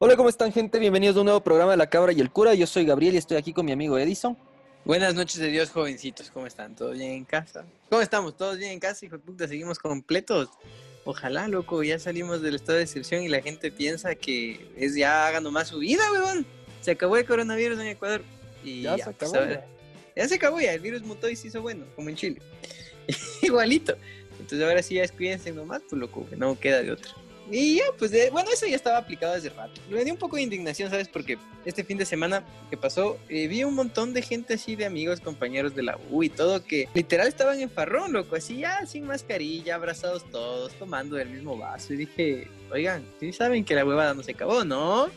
Hola, ¿cómo están, gente? Bienvenidos a un nuevo programa de La Cabra y el Cura. Yo soy Gabriel y estoy aquí con mi amigo Edison. Buenas noches de Dios, jovencitos. ¿Cómo están? ¿Todos bien en casa? ¿Cómo estamos? ¿Todos bien en casa? Hijo de puta, seguimos completos. Ojalá, loco, ya salimos del estado de excepción y la gente piensa que es ya haga nomás su vida, weón. Se acabó el coronavirus en Ecuador. Y Ya ya, se pues, acabó, ya se acabó ya, el virus mutó y se hizo bueno, como en Chile. Igualito. Entonces ahora sí ya cuídense nomás, pues loco, que no queda de otra. Y ya, pues de- bueno, eso ya estaba aplicado desde rato. Me dio un poco de indignación, ¿sabes? Porque este fin de semana que pasó, eh, vi un montón de gente así, de amigos, compañeros de la U y todo, que literal estaban en farrón, loco, así ya sin mascarilla, abrazados todos, tomando del mismo vaso. Y dije, oigan, sí saben que la huevada no se acabó, ¿no?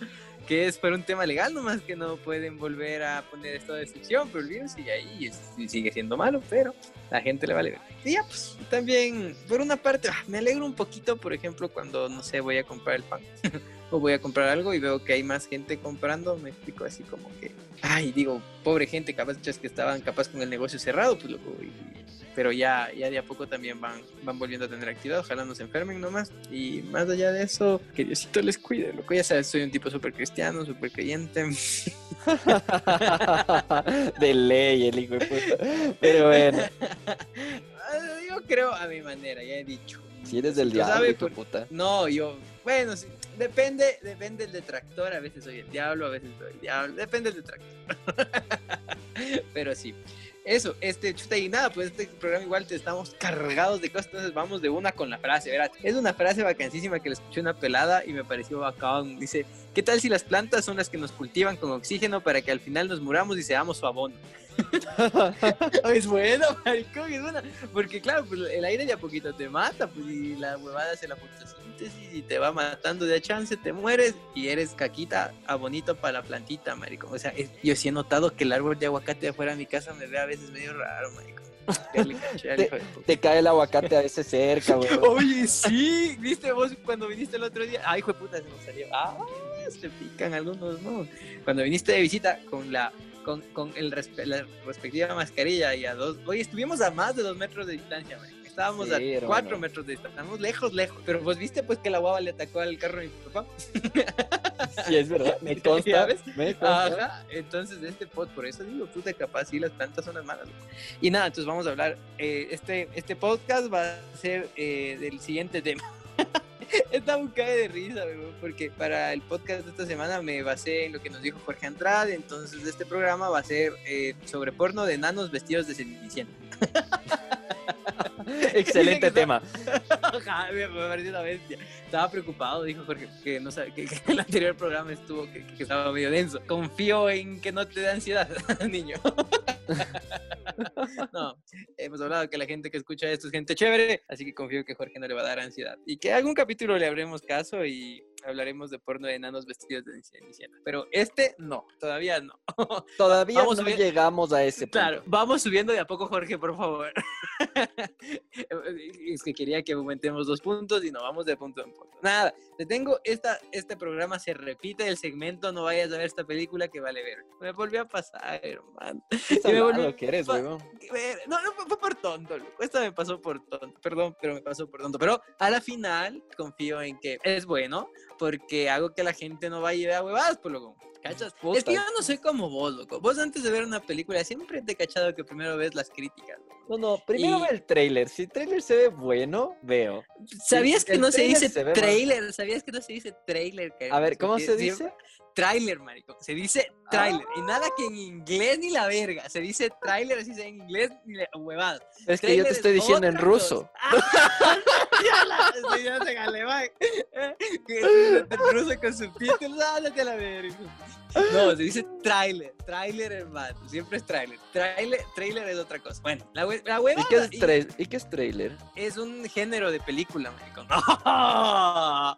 Que es por un tema legal nomás que no pueden volver a poner esto de excepción, pero el virus sigue ahí y, sigue siendo malo, pero la gente le vale ver. Y ya, pues también, por una parte, ah, me alegro un poquito, por ejemplo, cuando, no sé, voy a comprar el pan o voy a comprar algo y veo que hay más gente comprando, me explico así como que, ay, digo, pobre gente, capaz que estaban capaz con el negocio cerrado, pues loco, y- pero ya, ya de a poco también van, van volviendo a tener actividad, ojalá no se enfermen nomás. Y más allá de eso, que Diosito les cuide, loco, ya sabes, soy un tipo súper cristiano, súper creyente. de ley, el hijo de puta. Pero bueno, Yo creo a mi manera, ya he dicho. si eres del Lo diablo, sabe hijo de por- puta. No, yo, bueno, sí, depende, depende del detractor, a veces soy el diablo, a veces soy el diablo, depende del detractor. Pero sí, eso, este, chuta, y nada, pues este programa igual te estamos cargados de cosas, entonces vamos de una con la frase, ¿verdad? Es una frase vacancísima que le escuché una pelada y me pareció bacán, dice, ¿qué tal si las plantas son las que nos cultivan con oxígeno para que al final nos muramos y seamos su abono? es bueno, maricón, es buena. Porque claro, pues el aire de a poquito te mata, pues y la huevada hace la fotosíntesis y te va matando de a chance, te mueres y eres caquita a bonito para la plantita, maricón. O sea, es- yo sí he notado que el árbol de aguacate afuera de mi casa me ve a veces medio raro, puta. Te cae el aguacate a veces cerca, güey. Oye, sí, viste vos cuando viniste el otro día. Ay, hijo de puta, se nos salió. Ah, se pican algunos, ¿no? Cuando viniste de visita con la con, con el la respectiva mascarilla y a dos. Oye, estuvimos a más de dos metros de distancia, man. Estábamos Sí, a hermano. cuatro metros de distancia. Estábamos lejos, lejos. Pero vos viste, pues, que la guava le atacó al carro de mi papá. Sí, es verdad. Me ¿Ya consta. Me consta. Ajá, entonces de este pod, por eso digo, puta, capaz sí las plantas son las malas. Y nada, entonces vamos a hablar, eh, este, este podcast va a ser eh, del siguiente tema. Está un cae de risa, porque para el podcast de esta semana me basé en lo que nos dijo Jorge Andrade, entonces este programa va a ser eh, sobre porno de enanos vestidos de cenicienta. Excelente que tema. Ajá, me me pareció una bestia. Estaba preocupado, dijo Jorge, que, no sabe, que, que el anterior programa estuvo, que, que estaba medio denso. Confío en que no te dé ansiedad, niño. no, hemos hablado que la gente que escucha esto es gente chévere, así que confío que Jorge no le va a dar ansiedad. Y que algún capítulo le habremos caso y hablaremos de porno de enanos vestidos de cenicienta. Pero este no, todavía no. Todavía Vamos no llegamos a ese punto. Claro, vamos subiendo de a poco, Jorge, por favor. es que quería que aumentemos dos puntos y no vamos de punto en punto. Nada, te tengo esta, este programa se repite el segmento, no vayas a ver esta película que vale ver. Me volvió a pasar, hermano. Qué y me volví- salado que eres, No, no, fue, fue por tonto, loco. Esta me pasó por tonto. Perdón, pero me pasó por tonto. Pero a la final confío en que es bueno porque hago que la gente no vaya y vea huevadas, por loco. ¿Cachas? Es que Puta. yo no soy como vos, loco. Vos antes de ver una película siempre te he cachado que primero ves las críticas. loco. No, no, primero Y- ve el trailer. Si el trailer se ve bueno, veo. ¿Sabías que no se tráiler dice trailer? ¿Sabías que no se dice trailer? A ver, ¿cómo se dice? Trailer, marico. Se dice trailer. Ah. Y nada que en inglés ni la verga. Se dice trailer, así sea en inglés ni la huevada. Es que yo te es estoy diciendo en ruso. Ya la- ya en alemán. En ruso con subtítulos. Ándate a la verga. No, se dice trailer. Trailer, hermano. Siempre es trailer. Trailer, trailer es otra cosa. Bueno, la, hue- la ¿Y huevada qué, es y- tra- ¿Y qué es trailer? es un género de película, marico.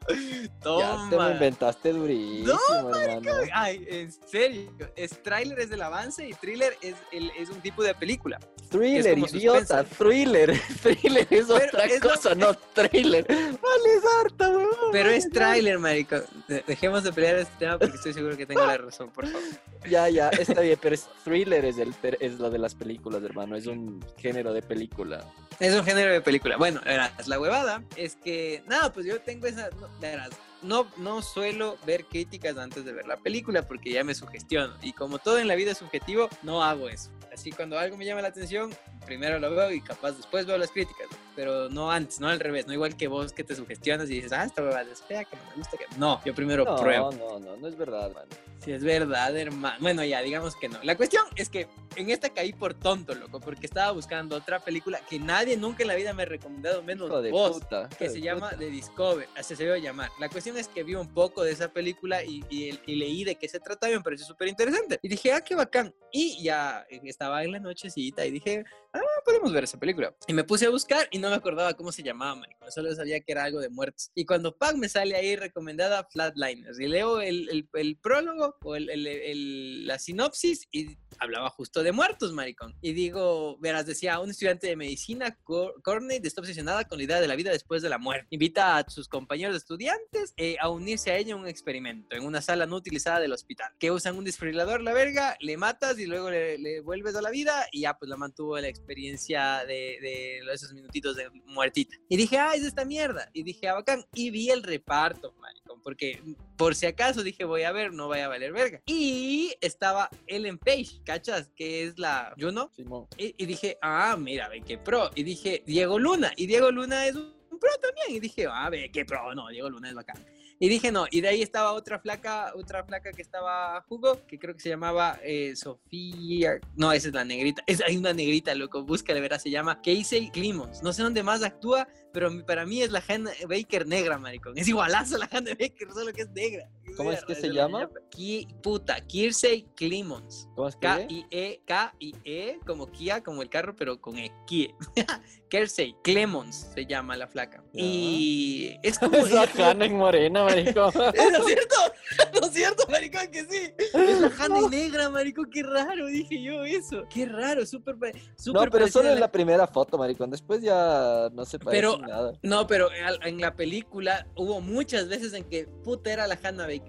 Ya Toma. te lo inventaste durísimo, hermano. Ay, en serio. Es trailer es el avance y thriller es, el, es un tipo de película. Thriller, idiota, thriller. Thriller es Pero otra es cosa, no trailer. Vale, harta, weón. Pero es vales trailer, marico. De- Dejemos de pelear este tema porque estoy seguro que tengo la razón, por favor. Ya, ya, está bien, pero es thriller es, el, es lo de las películas, hermano. Es un género de película. Es un género de película. Bueno, verás, la huevada es que, nada, pues yo tengo esa, no, verás, no, no suelo ver críticas antes de ver la película porque ya me sugestiono. Y como todo en la vida es subjetivo, no hago eso. Así cuando algo me llama la atención, primero lo veo y capaz después veo las críticas. Pero no antes, no al revés, no igual que vos que te sugestionas y dices, ah, esta huevada es fea, que no me gusta. Que... No, yo primero No, pruebo. no, no, no es verdad, man. Si es verdad, hermano. Bueno, ya, digamos que no. La cuestión es que en esta caí por tonto, loco, porque estaba buscando otra película que nadie nunca en la vida me ha recomendado, menos Hijo de vos puta. que se llama puta. The Discover, así se debe llamar. La cuestión es que vi un poco de esa película y, y- y leí de qué se trataba y me pareció súper interesante. Y dije, ah, qué bacán. Y ya estaba en la nochecita y dije, ah, podemos ver esa película. Y me puse a buscar y no me acordaba cómo se llamaba, marico. Solo sabía que era algo de muertos. Y cuando Pac me sale ahí recomendada Flatliners y leo el, el- el prólogo o el- la sinopsis y hablaba justo de muertos, maricón. Y digo, verás, decía, un estudiante de medicina, Cor- Courtney, está obsesionada con la idea de la vida después de la muerte. Invita a sus compañeros estudiantes eh, a unirse a ella en un experimento, en una sala no utilizada del hospital, que usan un desfibrilador, la verga, le matas y luego le, le vuelves a la vida y ya pues la mantuvo la experiencia de, de esos minutitos de muertita. Y dije, ah, es esta mierda. Y dije, ah, bacán. Y vi el reparto, maricón, porque por si acaso dije, voy a ver, no vaya a valer verga. Y estaba Ellen Page, ¿cachas? Que es la Juno. Simón. Y, y dije, ah, mira, ve qué pro. Y dije, Diego Luna. Y Diego Luna es un pro también. Y dije, ah, ve qué pro. No, Diego Luna es bacán. Y dije, no. Y de ahí estaba otra flaca, otra flaca que estaba jugo, que creo que se llamaba eh, Sofía. No, esa es la negrita. Es, hay una negrita, loco. Búscale, verás, se llama Casey Clemons. No sé dónde más actúa, pero para mí es la Hannah Baker negra, maricón. Es igualazo la Hannah Baker, solo que es negra. ¿Cómo es que se llama? Ki- puta, Kirsey Clemons. ¿Cómo es que? K-I-E, K-I-E, como Kia, como el carro, pero con E, Kie. Kersey, Clemons se llama la flaca. Y es como... Es la Hanna en morena, marico. ¿Es cierto? ¿No es cierto, maricón, que sí? Es la Hanna negra, maricón, qué raro, dije yo eso. Qué raro, súper... No, pero solo en la primera foto, maricón. Después ya no se parece Pero- nada. No, pero en la película hubo muchas veces en que puta era la Hannah Baker,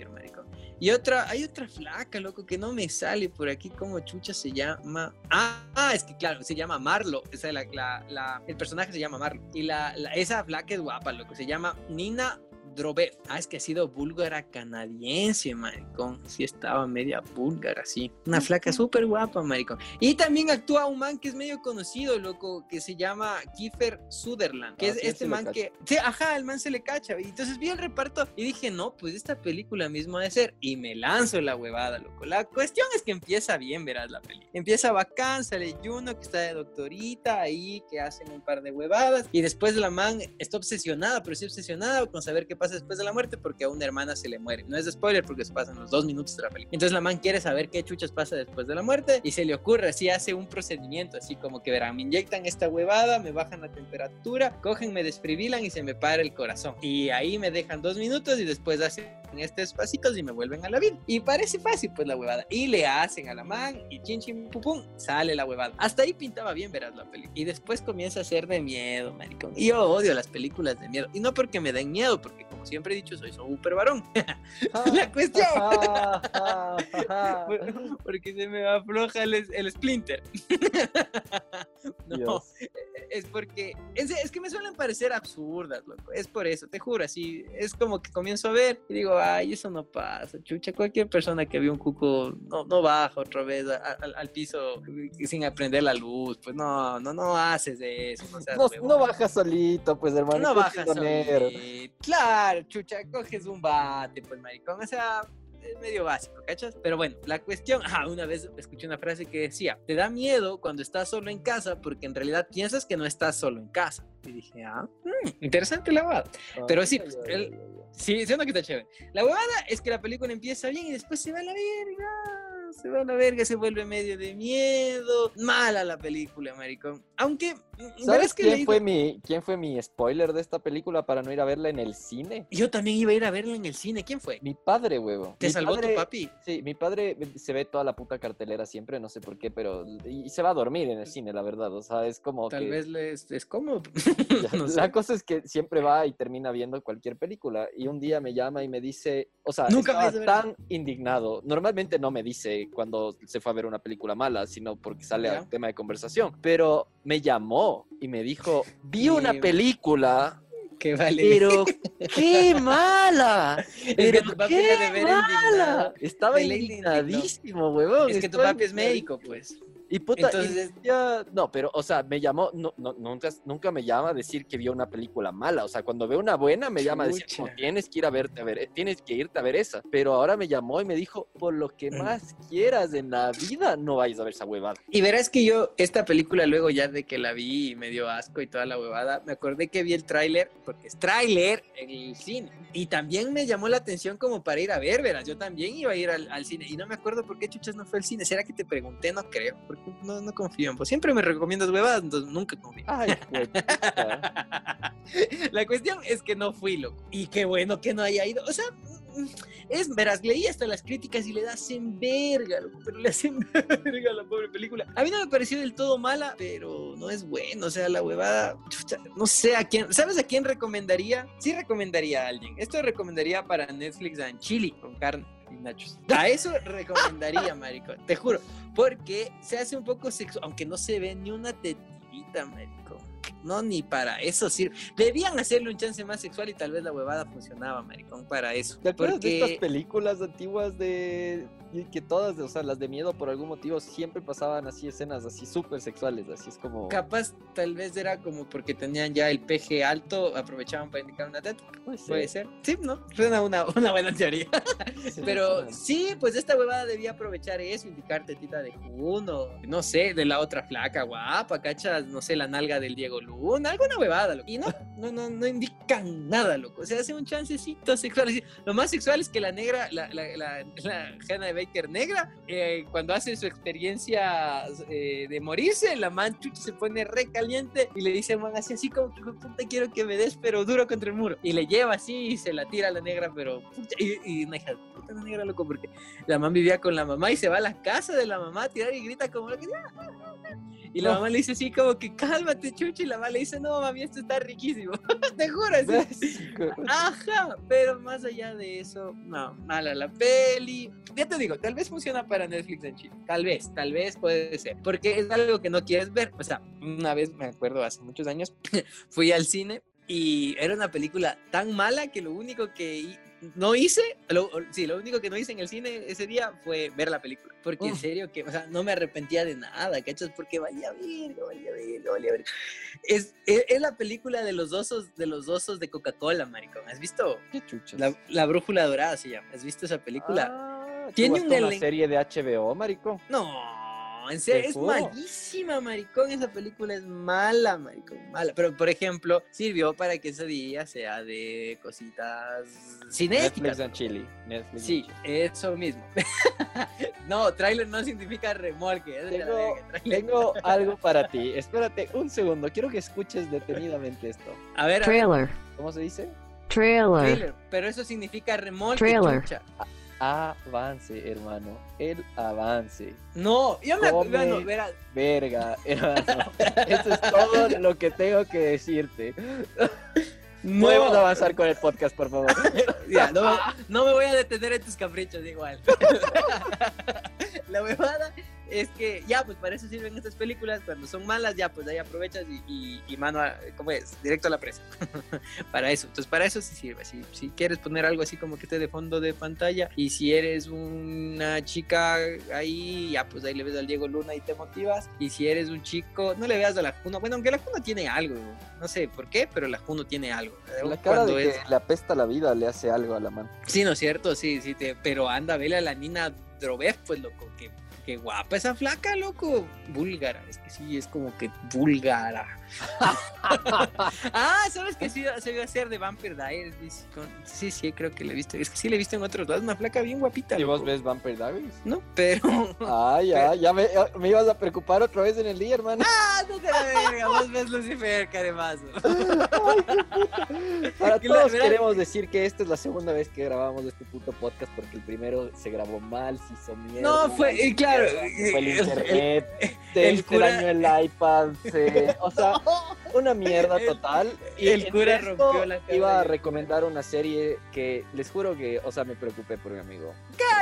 Y otra, hay otra flaca, loco, que no me sale por aquí como chucha se llama. Ah, es que claro, se llama Marlo. Esa es la, la- el personaje se llama Marlo. Y la- esa flaca es guapa, loco. Se llama Nina Drobev. Ah, es que ha sido búlgara canadiense, maricón. Sí, estaba media búlgara, sí. Una flaca súper guapa, maricón. Y también actúa un man que es medio conocido, loco, que se llama Kiefer Sutherland. Que Ah, es sí, este man que. Sí, ajá, el man se le cacha. Y entonces vi el reparto y dije, no, pues esta película mismo de ser. Y me lanzo la huevada, loco. La cuestión es que empieza bien, verás la peli. Empieza bacán, sale Juno, que está de doctorita ahí, que hacen un par de huevadas. Y después la man está obsesionada, pero sí obsesionada con saber qué pasa después de la muerte, porque a una hermana se le muere. No es spoiler porque se pasan los dos minutos de la película. Entonces la man quiere saber qué chuchas pasa después de la muerte y se le ocurre, así hace un procedimiento, así como que verán, me inyectan esta huevada, me bajan la temperatura, cogen, me desfibrilan y se me para el corazón. Y ahí me dejan dos minutos y después hacen estos pasitos y me vuelven a la vida. Y parece fácil, pues la huevada. Y le hacen a la man y chin chin pum pum, sale la huevada. Hasta ahí pintaba bien, verás la película. Y después comienza a ser de miedo, maricón. Y yo odio las películas de miedo. Y no porque me den miedo, porque como siempre he dicho, soy súper varón. la cuestión. porque se me afloja el, el splinter. no, Dios. es porque es, es que me suelen parecer absurdas, loco. Es por eso, te juro, así es como que comienzo a ver y digo, ay, eso no pasa, chucha. Cualquier persona que vio un cuco no, no baja otra vez a- a- al, piso sin aprender la luz, pues no, no, no haces de eso. No, seas No, no baja solito, pues, hermano. No bajas solito. Claro, chucha, coges un bate, pues maricón, o sea, es medio básico, ¿cachas? Pero bueno, la cuestión, ah, una vez escuché una frase que decía, te da miedo cuando estás solo en casa porque en realidad piensas que no estás solo en casa. Y dije, ah, mm, interesante la huevada. Pero sí, pues, el-. Sí, siento que está chévere. La huevada es que la película empieza bien y después se va a la verga. Se va a la verga, se vuelve medio de miedo. Mala la película, maricón. Aunque, mm, ¿Sabes verás que quién fue, mi, quién fue mi spoiler de esta película para no ir a verla en el cine? Yo también iba a ir a verla en el cine. ¿Quién fue? Mi padre, huevo. ¿Te Mi salvó padre- tu papi? Sí, mi padre se ve toda la puta cartelera siempre, no sé por qué, pero. Y se va a dormir en el cine, la verdad. O sea, es como Tal que. vez les, es no sé. La cosa es que siempre va y termina viendo cualquier película. Y un día me llama y me dice, o sea, Nunca estaba tan indignado. Normalmente no me dice cuando se fue a ver una película mala, sino porque sale Ya. al tema de conversación. Pero me llamó y me dijo, vi una película Que vale. Pero qué mala. Es que Pero tu papi qué mala. indignado. Estaba indignadísimo, huevón. Es que tu papi es médico, pues. Y puta, y Entonces- decía- no, pero, o sea, me llamó, no, no, nunca, nunca me llama a decir que vio una película mala. O sea, cuando veo una buena, me llama a decir. "No, tienes que ir a verte, a ver, eh, tienes que irte a ver esa. Pero ahora me llamó y me dijo, por lo que Mm. más quieras en la vida, no vayas a ver esa huevada. Y verás que yo, esta película, luego ya de que la vi y me dio asco y toda la huevada, me acordé que vi el tráiler, porque es tráiler en el cine. Y también me llamó la atención como para ir a ver, verás. Yo también iba a ir al, al cine. Y no me acuerdo por qué chuchas no fue al cine. ¿Será que te pregunté? No creo, porque no, no confío en vos. Siempre me recomiendas huevadas, entonces nunca confío. Ay. La cuestión es que no fui, loco. Y qué bueno que no haya ido. O sea, mm, es, verás, leí hasta las críticas y le hacen verga, loco, pero le hacen verga a la pobre película. A mí no me pareció del todo mala, pero no es bueno. O sea, la huevada, no sé a quién. ¿Sabes a quién recomendaría? Sí recomendaría a alguien. Esto recomendaría para Netflix en chili con carne. Y nachos. A eso recomendaría, marico, te juro, porque se hace un poco sexual, aunque no se ve ni una tetita, marico. No, ni para eso sirve. Debían hacerle un chance más sexual y tal vez la huevada funcionaba, maricón, para eso. ¿Te acuerdas de estas películas antiguas de y que todas, o sea, las de miedo por algún motivo siempre pasaban así escenas así súper sexuales, así es como capaz tal vez era como porque tenían ya el PG alto, aprovechaban para indicar una teta. Puede ser. Puede ser. Sí, ¿no? Suena una, una buena teoría. Sí, Pero sí. sí, pues esta huevada debía aprovechar eso, indicar tetita de Juno, no sé, de la otra flaca guapa, cachas, no sé, la nalga del Diego Luna, alguna huevada, loco. Y no, no, no, no indican nada, loco. Se hace un chancecito sexual. Lo más sexual es que la negra, la, la, la, la Hannah Baker negra, eh, cuando hace su experiencia eh, de morirse, la man chucha se pone re caliente y le dice, man, así, así como que, "Hijo de puta, quiero que me des, pero duro contra el muro. Y le lleva así y se la tira a la negra, pero, y, y una hija puta la negra, loco, porque la mamá vivía con la mamá y se va a la casa de la mamá a tirar y grita como lo que y la mamá le dice así como que cálmate chucha y la mamá le dice no mami esto está riquísimo te juro así. Ajá, pero más allá de eso, no, mala la peli. Ya te digo, tal vez funciona para Netflix en Chile. Tal vez, tal vez puede ser. Porque es algo que no quieres ver. O sea, una vez me acuerdo hace muchos años, fui al cine y era una película tan mala que lo único que no hice, lo, sí, lo único que no hice en el cine ese día fue ver la película. Porque en Uf. serio que, o sea, no me arrepentía de nada, ¿cachas? Porque valía verga, valía verga, valía verga. Es, es, es la película de los osos, de los osos de Coca-Cola, maricón. ¿Has visto? Qué chuchas. La, la brújula dorada se llama. ¿Has visto esa película? Ah, Tiene ¿tú un una serie de HBO, marico. No, en serio, ¿Te es juro? malísima, maricón. Esa película es mala, maricón, mala. Pero, por ejemplo, sirvió para que ese día sea de cositas cinéticas. Netflix and Chile. Netflix and Sí, eso mismo. no, tráiler no significa remolque. Tengo, algo para ti. Espérate un segundo. Quiero que escuches detenidamente esto. A ver, Trailer. ¿Cómo se dice? Trailer. Pero eso significa remolque. Trailer. chucha. Avance, hermano. El avance. No, yo me Come. acuerdo, bueno, verás, Verga, hermano. Eso es todo lo que tengo que decirte. no, Podemos avanzar con el podcast, por favor. Ya, no, no me voy a detener en tus caprichos igual. La huevada es que ya, pues para eso sirven estas películas. Cuando son malas, ya, pues ahí aprovechas y, y, y mano, a- ¿cómo es? Directo a la presa. para eso. Entonces, para eso sí sirve. Si, si quieres poner algo así como que esté de fondo de pantalla y si eres una chica ahí, ya, pues ahí le ves al Diego Luna y te motivas. Y si eres un chico, no le veas a la Juno. Bueno, aunque la Juno tiene algo. No sé por qué, pero la Juno tiene algo. La cara Cuando de es- que le apesta la vida le hace algo a la mano. Sí, ¿no es cierto? Sí, sí, te... pero anda, vele a la Nina Drobev, pues, loco, que, que guapa esa flaca, loco. Búlgara, es que sí, es como que búlgara. ah, ¿sabes que sí se iba a hacer de Vampire Diaries? Con- Sí, sí, creo que le he visto. Es que sí le he visto en otros lados, una flaca bien guapita. ¿Y vos ves Vampire Diaries? No, pero... Ah, ya, ya me, me ibas a preocupar otra vez en el día, hermano. ah, no te la verga, vos ves Lucifer, caremazo. Para Que todos verdad- queremos decir que esta es la segunda vez que grabamos este puto podcast porque el primero se grabó mal, se hizo mierda. No, fue, y claro, Fue el el- internet, el cura- dañó el iPad, se- o sea, una mierda total. Y el cura rompió la cara Iba a recomendar una serie que les juro que, o sea, me preocupé por mi amigo.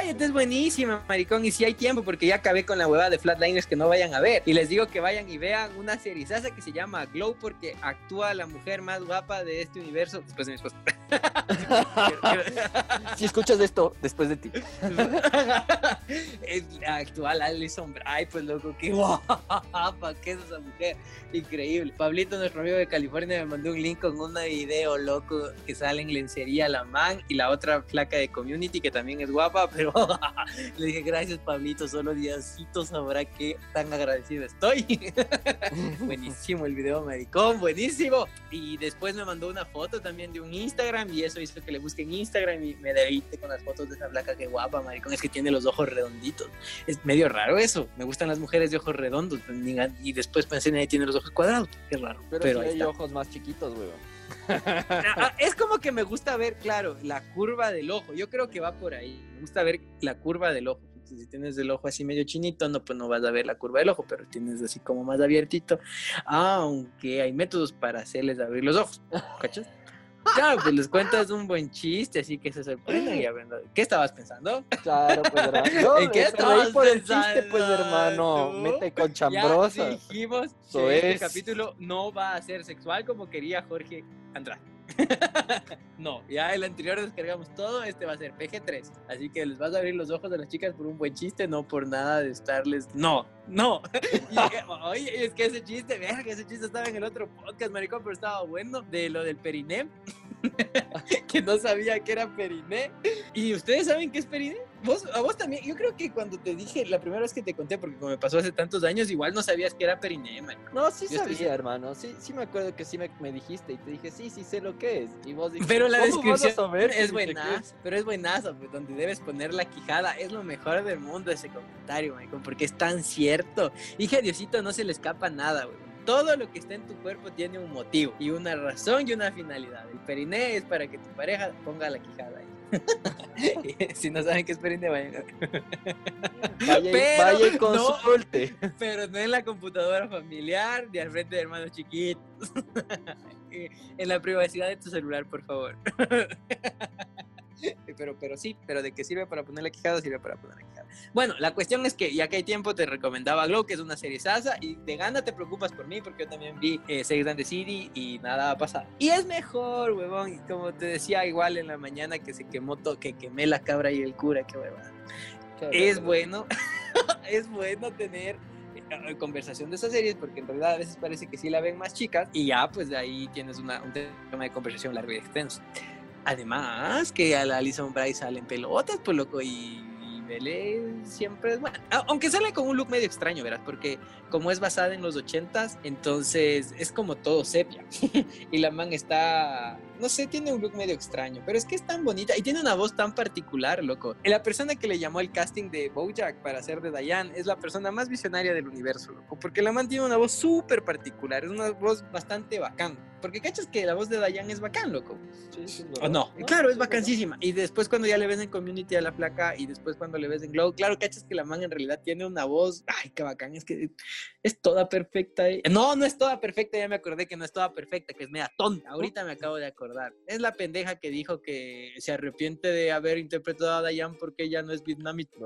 Cállate, es buenísima, maricón. Y si hay tiempo, porque ya acabé con la huevada de Flatliners que no vayan a ver. Y les digo que vayan y vean una serie que se llama Glow porque actúa la mujer más guapa de este universo después de mi esposa. Si escuchas esto, después de ti. es la actual Alison Bray, pues loco, qué guapa que es esa mujer, increíble. Pablito, nuestro amigo de California, me mandó un link con un video loco que sale en lencería la man y la otra flaca de community que también es guapa, pero le dije gracias Pablito, solo Diosito sabrá qué tan agradecido estoy. buenísimo el video, maricón, buenísimo. Y después me mandó una foto también de un Instagram y eso hizo que le busque en Instagram y me deleite con las fotos de esa flaca que guapa, maricón. Es que tiene los ojos redonditos. Es medio raro eso. Me gustan las mujeres de ojos redondos. Y después pensé, nadie tiene los ojos cuadrados. Qué raro. Pero, hay está. ojos más chiquitos, weón. Es como que me gusta ver, claro, la curva del ojo. Yo creo que va por ahí. Me gusta ver la curva del ojo. Si tienes el ojo así medio chinito, no, pues no vas a ver la curva del ojo, pero tienes así como más abiertito. Aunque hay métodos para hacerles abrir los ojos. ¿Cachas? Claro, pues les cuentas un buen chiste, así que se sorprendan y aprenden. ¿Qué estabas pensando? Claro, pues, hermano. ¿En qué estabas por el chiste, pues, hermano. Mete con Ya chambrosa. dijimos Eso que este es. capítulo no va a ser sexual como quería Jorge Andrade. no, ya el anterior descargamos todo, este va a ser PG3. Así que les vas a abrir los ojos a las chicas por un buen chiste, no por nada de estarles. No, no. Oye, es que ese chiste, verga, ese chiste estaba en el otro podcast, maricón, pero estaba bueno, de lo del periné. que no sabía que era periné. ¿Y ustedes saben qué es periné? ¿Vos, a vos también, yo creo que cuando te dije, la primera vez que te conté, porque como me pasó hace tantos años, igual no sabías que era periné, man. No, sí Yo estoy sabía, hermano. Sí, sí me acuerdo que sí me, me dijiste y te dije, sí, sí sé lo que es. Y vos dijiste, Pero la "¿Cómo vas a descripción saber es buenaza, pero es buenaza, pues, donde debes poner la quijada. Es lo mejor del mundo ese comentario, maricón, porque es tan cierto. Hija de Diosito, no se le escapa nada, güey. Todo lo que está en tu cuerpo tiene un motivo y una razón y una finalidad. El periné es para que tu pareja ponga la quijada ahí. si no saben qué es periné, vayan Vaya, y- Pero vaya y no. consulte. pero no en la computadora familiar ni al frente de hermanos chiquitos. en la privacidad de tu celular, por favor. pero, pero sí, pero de que sirve para poner la quijada, sirve para poner la quijada. Bueno, la cuestión es que ya que hay tiempo te recomendaba Glow, que es una serie sasa, y de gana te preocupas por mí, porque yo también vi eh, Sex and the City y nada ha pasado. Y es mejor, huevón, y como te decía igual en la mañana que se quemó todo, que quemé la cabra y el cura, qué huevada es bueno, es bueno tener eh, conversación de esas series porque en realidad a veces parece que sí la ven más chicas y ya pues de ahí tienes una, un tema de conversación largo y extenso. Además que a la Alison Bryce salen pelotas, pues loco, y, siempre es buena. Ah, Aunque sale con un look medio extraño, verás, porque como es basada en los ochentas, entonces es como todo sepia. y la man está, no sé, tiene un look medio extraño, pero es que es tan bonita y tiene una voz tan particular, loco. Y La persona que le llamó el casting de Bojack para hacer de Diane es la persona más visionaria del universo, loco, porque la man tiene una voz súper particular, es una voz bastante bacán. Porque cachas que la voz de Diane es bacán, loco. Sí, sí, ¿O no? claro, es sí, verdad. vacancísima. Y después cuando ya le ves en Community a la placa y después cuando le ves en Glow, claro, cachas que la man en realidad tiene una voz, ay, qué bacán, es que es toda perfecta. eh. No, no es toda perfecta, ya me acordé que no es toda perfecta, que es media tonta. Ahorita me acabo de acordar. Es la pendeja que dijo que se arrepiente de haber interpretado a Diane porque ella no es vietnamita.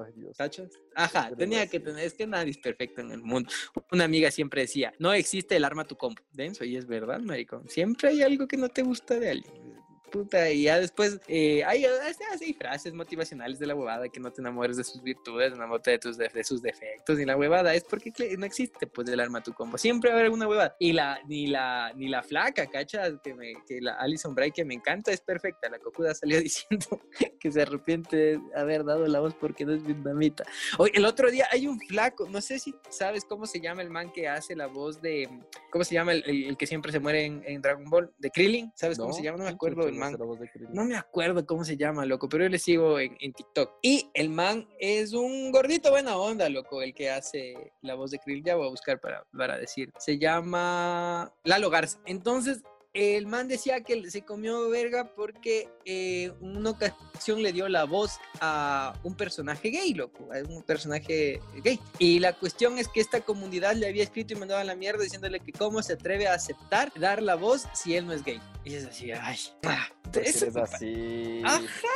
Ajá, Pero tenía que tener, es que nadie es perfecto en el mundo. Una amiga siempre decía, no existe el arma tu compo. Denso, y es verdad, maricón. Siempre hay algo que no te gusta de alguien. Puta, y ya después eh, hay, hay frases motivacionales de la huevada que no te enamores de sus virtudes, enamórate de, tus, de, de sus defectos, ni la huevada, es porque no existe pues el arma tu combo, siempre va a haber alguna huevada. Y la, ni la, ni la flaca, ¿cachas? Que, me, que la Alison Bray que me encanta es perfecta, la cojuda salió diciendo que se arrepiente de haber dado la voz porque no es vietnamita. Oye, el otro día hay un flaco, no sé si sabes cómo se llama el man que hace la voz de, ¿cómo se llama el, el- el que siempre se muere en, en Dragon Ball? De Krillin, ¿sabes cómo se llama? No me ¿quién acuerdo el man. No me acuerdo cómo se llama, loco, pero yo le sigo en, en TikTok. Y el man es un gordito buena onda, loco, el que hace la voz de Krill. Ya voy a buscar para, para decir. Se llama Lalo Garza. Entonces, el man decía que se comió verga porque eh, una ocasión le dio la voz a un personaje gay, loco, a un personaje gay. Y la cuestión es que esta comunidad le había escrito y mandado a la mierda diciéndole que cómo se atreve a aceptar dar la voz si él no es gay. Y es así, ay, ah, eso es así. Ajá,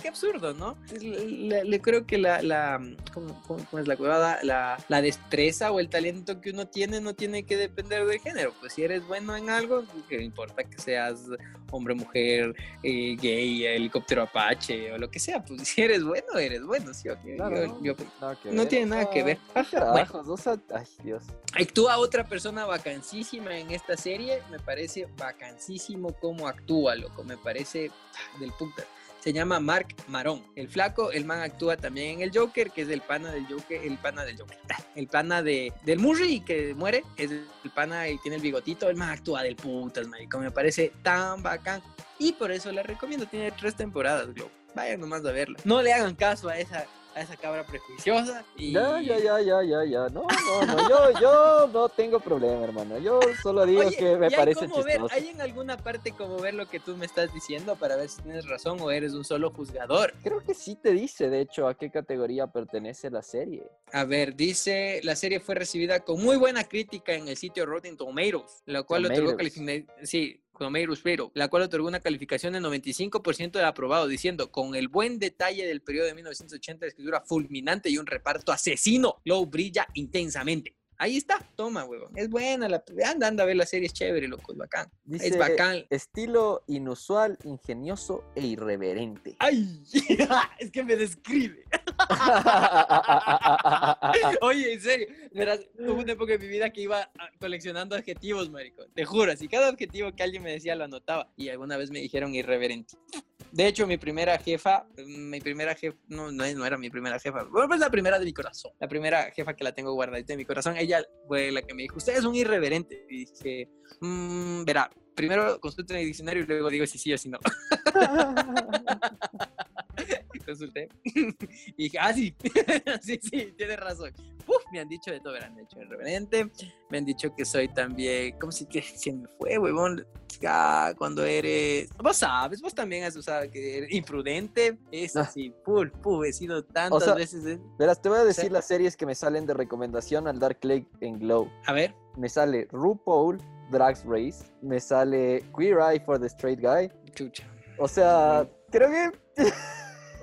qué, absurdo, ¿no? Le, creo que la, la ¿cómo, es la cuevada? La, la, destreza o el talento que uno tiene no tiene que depender del género. Pues si eres bueno en algo, que importa que seas hombre, mujer, eh, gay, helicóptero apache o lo que sea, pues si eres bueno, eres bueno, ¿sí? no tiene nada que ver. ay, Dios. Actúa otra persona vacancísima en esta serie, me parece vacancísimo cómo actúa, loco, me parece del puta se llama Mark Marón. El flaco, el man actúa también en el Joker, que es el pana del Joker, el pana del Joker, el pana de, del Murray que muere, es el pana y tiene el bigotito, el man actúa del putas, marico, me parece tan bacán. Y por eso le recomiendo, tiene tres temporadas, Globo. Vayan nomás a verla. No le hagan caso a esa a esa cabra prejuiciosa. Y... Ya, ya, ya, ya, ya, ya. No, no, no. Yo, yo no tengo problema, hermano. Yo solo digo que me parece chistoso. Ver, ¿Hay en alguna parte como ver lo que tú me estás diciendo para ver si tienes razón o eres un solo juzgador? Creo que sí te dice, de hecho, a qué categoría pertenece la serie. A ver, dice, la serie fue recibida con muy buena crítica en el sitio Rotten Tomatoes, la cual Tomatoes. otorgó Sí, la cual otorgó una calificación de 95% de aprobado, diciendo, con el buen detalle del periodo de 1980, de escritura fulminante y un reparto asesino, Low brilla intensamente. Ahí está, toma, huevón. Es buena, la, anda, anda a ver la serie, es chévere, loco, es bacán. es bacán. Estilo inusual, ingenioso e irreverente. ¡Ay! es que me describe. Oye, en serio, verás, hubo una época en mi vida que iba coleccionando adjetivos, marico. Te juro, así cada adjetivo que alguien me decía lo anotaba. Y alguna vez me dijeron irreverente. De hecho, mi primera jefa, mi primera jefa, no, no, era mi primera jefa, bueno, pues la primera de mi corazón. La primera jefa que la tengo guardadita en mi corazón, ella fue la que me dijo, usted es un irreverente. Y dije, mmm, verá, primero consulten el diccionario y luego digo si sí o si no. consulté. y dije, ah, sí, sí, sí, tienes razón. Uf, me han dicho de todo, me han dicho irreverente, me han dicho que soy también, ¿cómo si que se me fue, huevón? Ah, cuando eres, vos sabes, vos también has usado que eres imprudente, es ah. así, full, full, he sido tantas veces. Verás, te voy a decir las series que me salen de recomendación al dar click en Glow. A ver. Me sale RuPaul, Drags Race, me sale Queer Eye for the Straight Guy. Chucha. O sea, creo que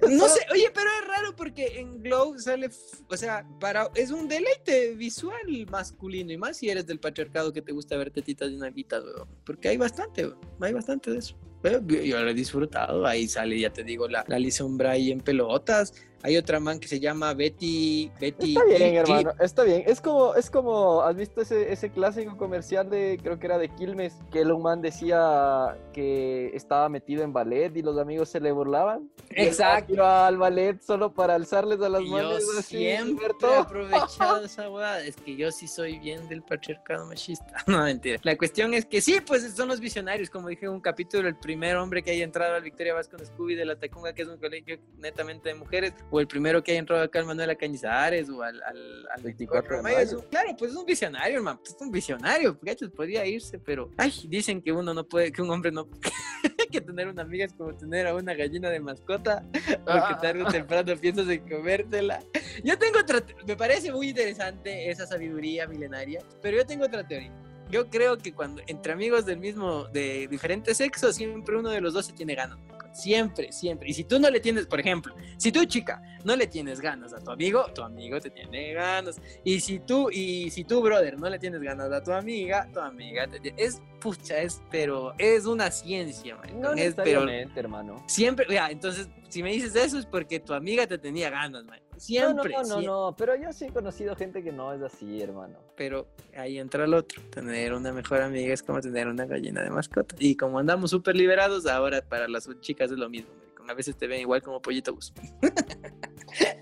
No sé, oye, pero es raro porque en Glow sale, o sea, para es un deleite visual masculino y más si eres del patriarcado que te gusta ver tetitas de nalguitas, weón. Porque hay bastante, hay bastante de eso. Yo lo he disfrutado, ahí sale, ya te digo, la, la Lisa Bray en pelotas, hay otra man que se llama Betty. Betty está bien, hermano, está bien. Es como, es como, ¿has visto ese, ese clásico comercial de, creo que era de Quilmes, que el man decía que estaba metido en ballet y los amigos se le burlaban? Exacto. Al ballet solo para alzarles a las manos. Yo siempre he aprovechado esa hueá. Es que yo sí soy bien del patriarcado machista. No, mentira. La cuestión es que sí, pues son los visionarios. Como dije en un capítulo, el primer hombre que haya entrado al Victoria Vasco Scooby de la Tacunga, que es un colegio netamente de mujeres o el primero que haya entrado acá al Manuel Cañizares o al, al, 24 de mayo. Claro, pues es un visionario, hermano, es un visionario, gachos, podría irse, pero, ay, dicen que uno no puede, que un hombre no, que tener una amiga es como tener a una gallina de mascota, porque tarde o temprano piensas en comértela. Yo tengo otra, me parece muy interesante esa sabiduría milenaria, pero yo tengo otra teoría yo creo que cuando entre amigos del mismo, de diferente sexo, siempre uno de los dos se tiene ganas. Siempre, siempre. Y si tú no le tienes, por ejemplo, si tú chica no le tienes ganas a tu amigo, tu amigo te tiene ganas. Y si tú, y si tú, brother, no le tienes ganas a tu amiga, tu amiga te tiene... Es, pucha, es, pero es una ciencia, man. No es, pero, hermano. Siempre, ya, entonces, si me dices eso es porque tu amiga te tenía ganas, man. Siempre. No, no, no, no, pero yo sí he conocido gente que no es así, hermano. Pero ahí entra el otro. Tener una mejor amiga es como tener una gallina de mascota. Y como andamos súper liberados, ahora para las chicas es lo mismo. A veces te ven igual como pollito bus.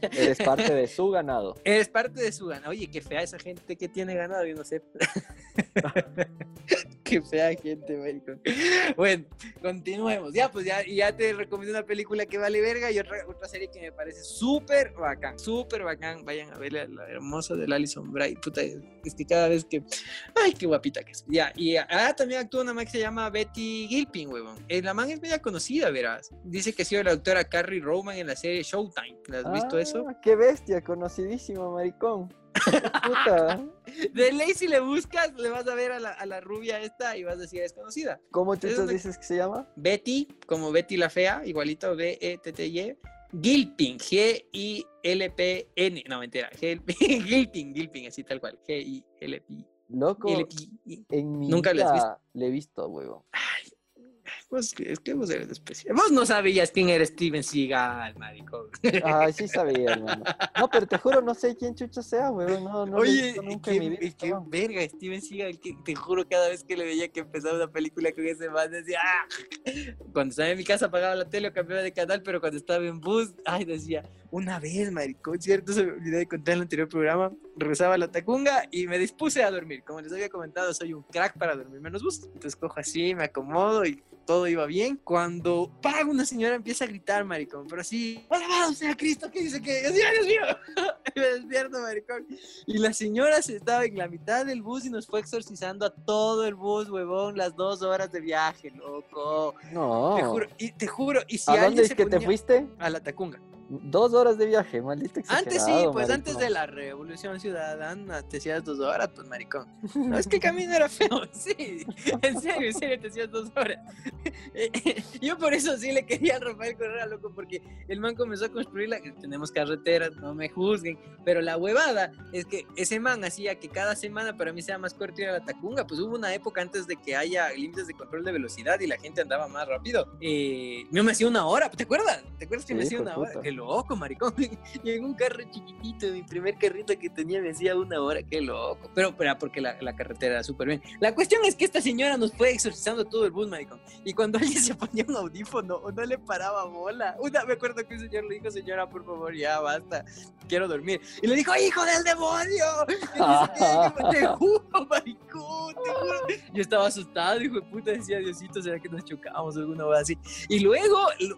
Eres parte de su ganado. Eres parte de su ganado. Oye, qué fea esa gente que tiene ganado, yo no sé. Qué fea gente, maricón. Bueno, continuemos. Ya, pues ya, ya te recomiendo una película que vale verga y otra, otra serie que me parece súper bacán, súper bacán. Vayan a verla, la hermosa de Alison Bray. Puta, es que cada vez que. Ay, qué guapita que es. Ya, y ah, también actúa una man que se llama Betty Gilpin, huevón. Eh, la man es media conocida, verás. Dice que ha sido la doctora Carrie Roman en la serie Showtime. ¿La has visto eso? Ah, Qué bestia, conocidísimo, maricón. Puta. De ley, si le buscas, le vas a ver a la, a la rubia esta y vas a decir es conocida. ¿Cómo chuchas una- dices que se llama? Betty, como Betty la fea, igualito E B-E-T-T-Y. Gilpin, G-I-L-P-N. No, mentira. Gilpin, Gilpin, así tal cual. G-I-L-P. Loco, en mi Nunca vida le he visto, huevo. Pues es que vos eres especial. Vos no sabías quién era Steven Seagal, maricón. Ay, sí sabía, hermano. No, pero te juro, no sé quién chucha sea, huevo. No, no Oye, nunca mi qué, vida. qué no. verga, Steven Seagal, que te juro, cada vez que le veía que empezaba una película con ese man, decía, ¡ah! Cuando estaba en mi casa apagaba la tele o cambiaba de canal, pero cuando estaba en bus, ay, decía, una vez, maricón, ¿cierto? Se me olvidó de contar en el anterior programa, regresaba a la tacunga y me dispuse a dormir. Como les había comentado, soy un crack para dormir menos bus. Entonces cojo así, me acomodo y todo iba bien. Cuando paga una señora empieza a gritar, maricón, pero así, alabado sea Cristo, que dice que, Dios Dios mío, me despierto, maricón. Y la señora se estaba en la mitad del bus y nos fue exorcizando a todo el bus, huevón, las dos horas de viaje, loco. No. Te juro, y te juro, y si ¿A alguien dónde es se que te ponía- fuiste? A la Tacunga. Dos horas de viaje, maldito Antes sí, exagerado, pues antes de la revolución ciudadana te hacías dos horas, pues maricón. No es que el camino era feo, sí. En serio, en serio te hacías dos horas. Yo por eso sí le quería a Rafael Correa, loco, porque el man comenzó a construir la... Tenemos carreteras, no me juzguen, pero la huevada es que ese man hacía que cada semana para mí sea más corto ir a la Tacunga. Pues hubo una época antes de que haya límites de control de velocidad y la gente andaba más rápido. Eh, yo me hacía una hora, ¿te acuerdas? ¿Te acuerdas que me hacía una hora? puta. Loco, maricón. En un carro chiquitito, mi primer carrito que tenía me hacía una hora, qué loco. Pero, pero porque la, la carretera era súper bien. La cuestión es que esta señora nos fue exorcizando todo el bus, maricón. Y cuando alguien se ponía un audífono o no le paraba bola, una me acuerdo que un señor le dijo, señora, por favor, ya basta, quiero dormir. Y le dijo, hijo del demonio. Te juro, maricón, te juro. Yo estaba asustado, hijo de puta, decía, Diosito, ¿será que nos chocamos o alguna cosa así? Y luego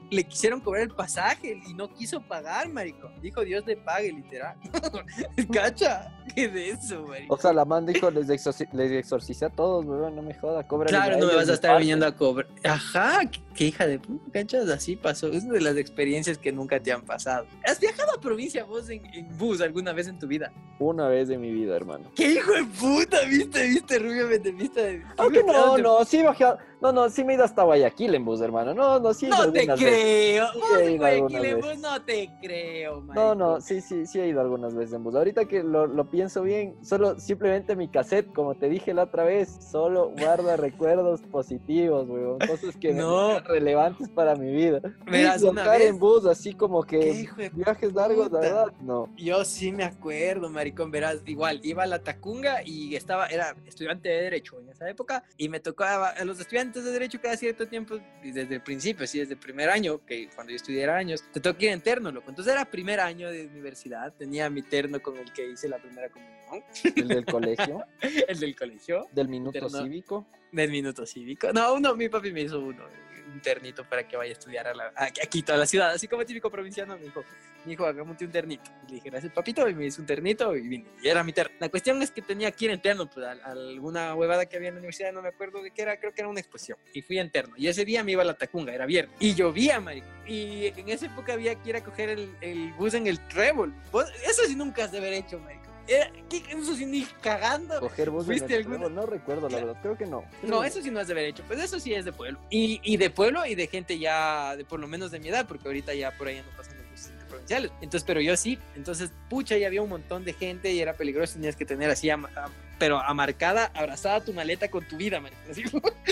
le quisieron cobrar el pasaje y no quiso pagar, maricón. Dijo, Dios le pague, literal. ¿Cacha? ¿Qué de eso, maricón? O sea, la man dijo, les, exorci- les exorcicé a todos, weón, no me joda, cobra. Claro, no me vas a estar viniendo a cobrar. Ajá, qué, qué hija de puta, ¿cachas? Así pasó. Es una de las experiencias que nunca te han pasado. ¿Has viajado a provincia vos en, en bus alguna vez en tu vida? Una vez en mi vida, hermano. ¿Qué hijo de puta? ¿Viste, viste, Rubio? ¿Me te viste? Aunque no, ¿Dónde- no, sí a- no, no, sí me he ido hasta Guayaquil en bus, hermano. No, no, sí No te creo. Sí, he ido Guayaquil en bus no te creo, No, maricón. no, sí, sí, sí he ido algunas veces en bus. Ahorita que lo, lo pienso bien, solo simplemente mi cassette, como te dije la otra vez, solo guarda recuerdos positivos, weón. Cosas que me No. sean relevantes para mi vida. Verás, una Viajar vez- en bus así como ¿Qué que viajes largos, la verdad, no. Yo sí me acuerdo, maricón, verás, igual, iba a la Tacunga y estaba, era estudiante de Derecho en esa época, y me tocaba, a los estudiantes de Derecho cada cierto tiempo, y desde el principio, sí, desde el primer año, que cuando yo estudié era años, te toca ir en terno, loco. Entonces era primer año de universidad, tenía mi terno con el que hice la primera comunión, El del colegio, el del colegio, del minuto Terno. cívico. del minuto cívico. No, uno, mi papi me hizo uno, un ternito para que vaya a estudiar a, la, la ciudad, así como típico provinciano, me dijo, mi hijo, hagamos un ternito. Y le dije, gracias papito, y me hizo un ternito y vine. Y era mi terno. La cuestión es que tenía que ir en terno, pues a, alguna huevada que había en la universidad, no me acuerdo de qué era, creo que era una exposición. Y fui en terno. Y ese día me iba a la Tacunga, era viernes. Y llovía, marico. Y en esa época había que ir a coger el, bus en el trébol. Eso sí nunca has de haber hecho, marico. Era, ¿qué? Eso sí ni cagando. Coger bus en ¿Fuiste el alguna- trébol, No recuerdo, la verdad, creo que no. No, eso sí no es de haber hecho. Pues eso sí es de pueblo. Y, y de pueblo y de gente ya, de por lo menos de mi edad, porque ahorita ya por ahí no pasan los buses provinciales. Entonces, pero yo sí. Entonces, pucha, ya había un montón de gente y era peligroso. Tenías que tener así, ama- am- pero amarcada, abrazada tu maleta con tu vida, man. Así,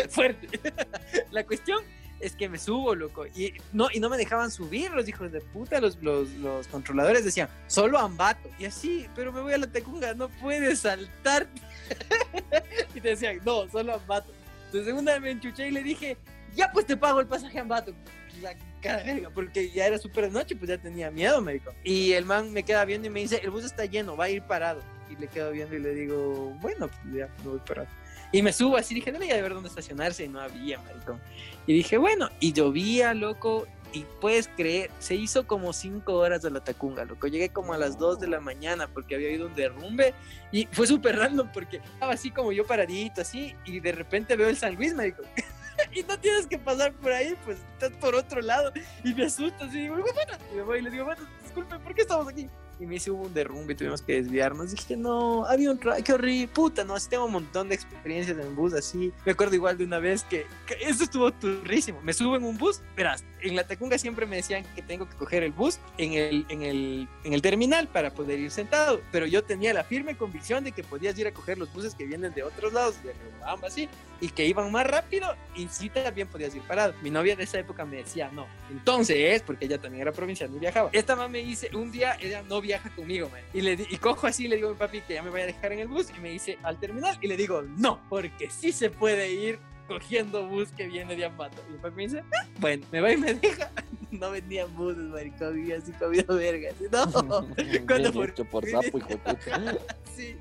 fuerte. La cuestión es que me subo, loco. Y no, y no me dejaban subir los hijos de puta. Los, los, los controladores decían, solo Ambato. Y así, pero me voy a la Tecunga, no puedes saltar. y te decían, no, solo Ambato. Entonces una vez me enchuché y le dije, ya pues te pago el pasaje Ambato. La cara verga, porque ya era súper noche, pues ya tenía miedo, me dijo. Y el man me queda viendo y me dice, el bus está lleno, va a ir parado. Y le quedo viendo y le digo, bueno, pues ya me voy parado. Y me subo así, dije, debería de ver dónde estacionarse y no había, maricón. Y dije, bueno, y llovía, loco, y puedes creer, se hizo como cinco horas de la Tacunga, loco. Llegué como a las 2 de la mañana porque había habido un derrumbe y fue súper random porque estaba así como yo paradito, así, y de repente veo el San Luis, marico. y no tienes que pasar por ahí, pues estás por otro lado y me asustas y digo, bueno, y me voy y le digo, bueno, disculpe, ¿por qué estamos aquí? Y me hizo un derrumbe y tuvimos que desviarnos. Dije, no, había un qué horrible, puta, no, así tengo un montón de experiencias en bus así. Me acuerdo igual de una vez que, que eso estuvo turrísimo. Me subo en un bus, verás, en la Tacunga siempre me decían que tengo que coger el bus en el, en el, en el terminal para poder ir sentado, pero yo tenía la firme convicción de que podías ir a coger los buses que vienen de otros lados, de ambas así, y que iban más rápido y sí también podías ir parado. Mi novia de esa época me decía, no. Entonces, porque ella también era provincial, no viajaba. Esta mamá me dice, un día ella no viaja conmigo, man. Y, le, y cojo así, le digo a mi papi que ya me vaya a dejar en el bus y me dice, al terminal. Y le digo, no, porque sí se puede ir cogiendo bus que viene de Ambato. Y papi me dice, ah, bueno, me va y me deja. No vendían buses, maricón, y así comido verga. No, cuando por, hecho por sapo, hijo de sí,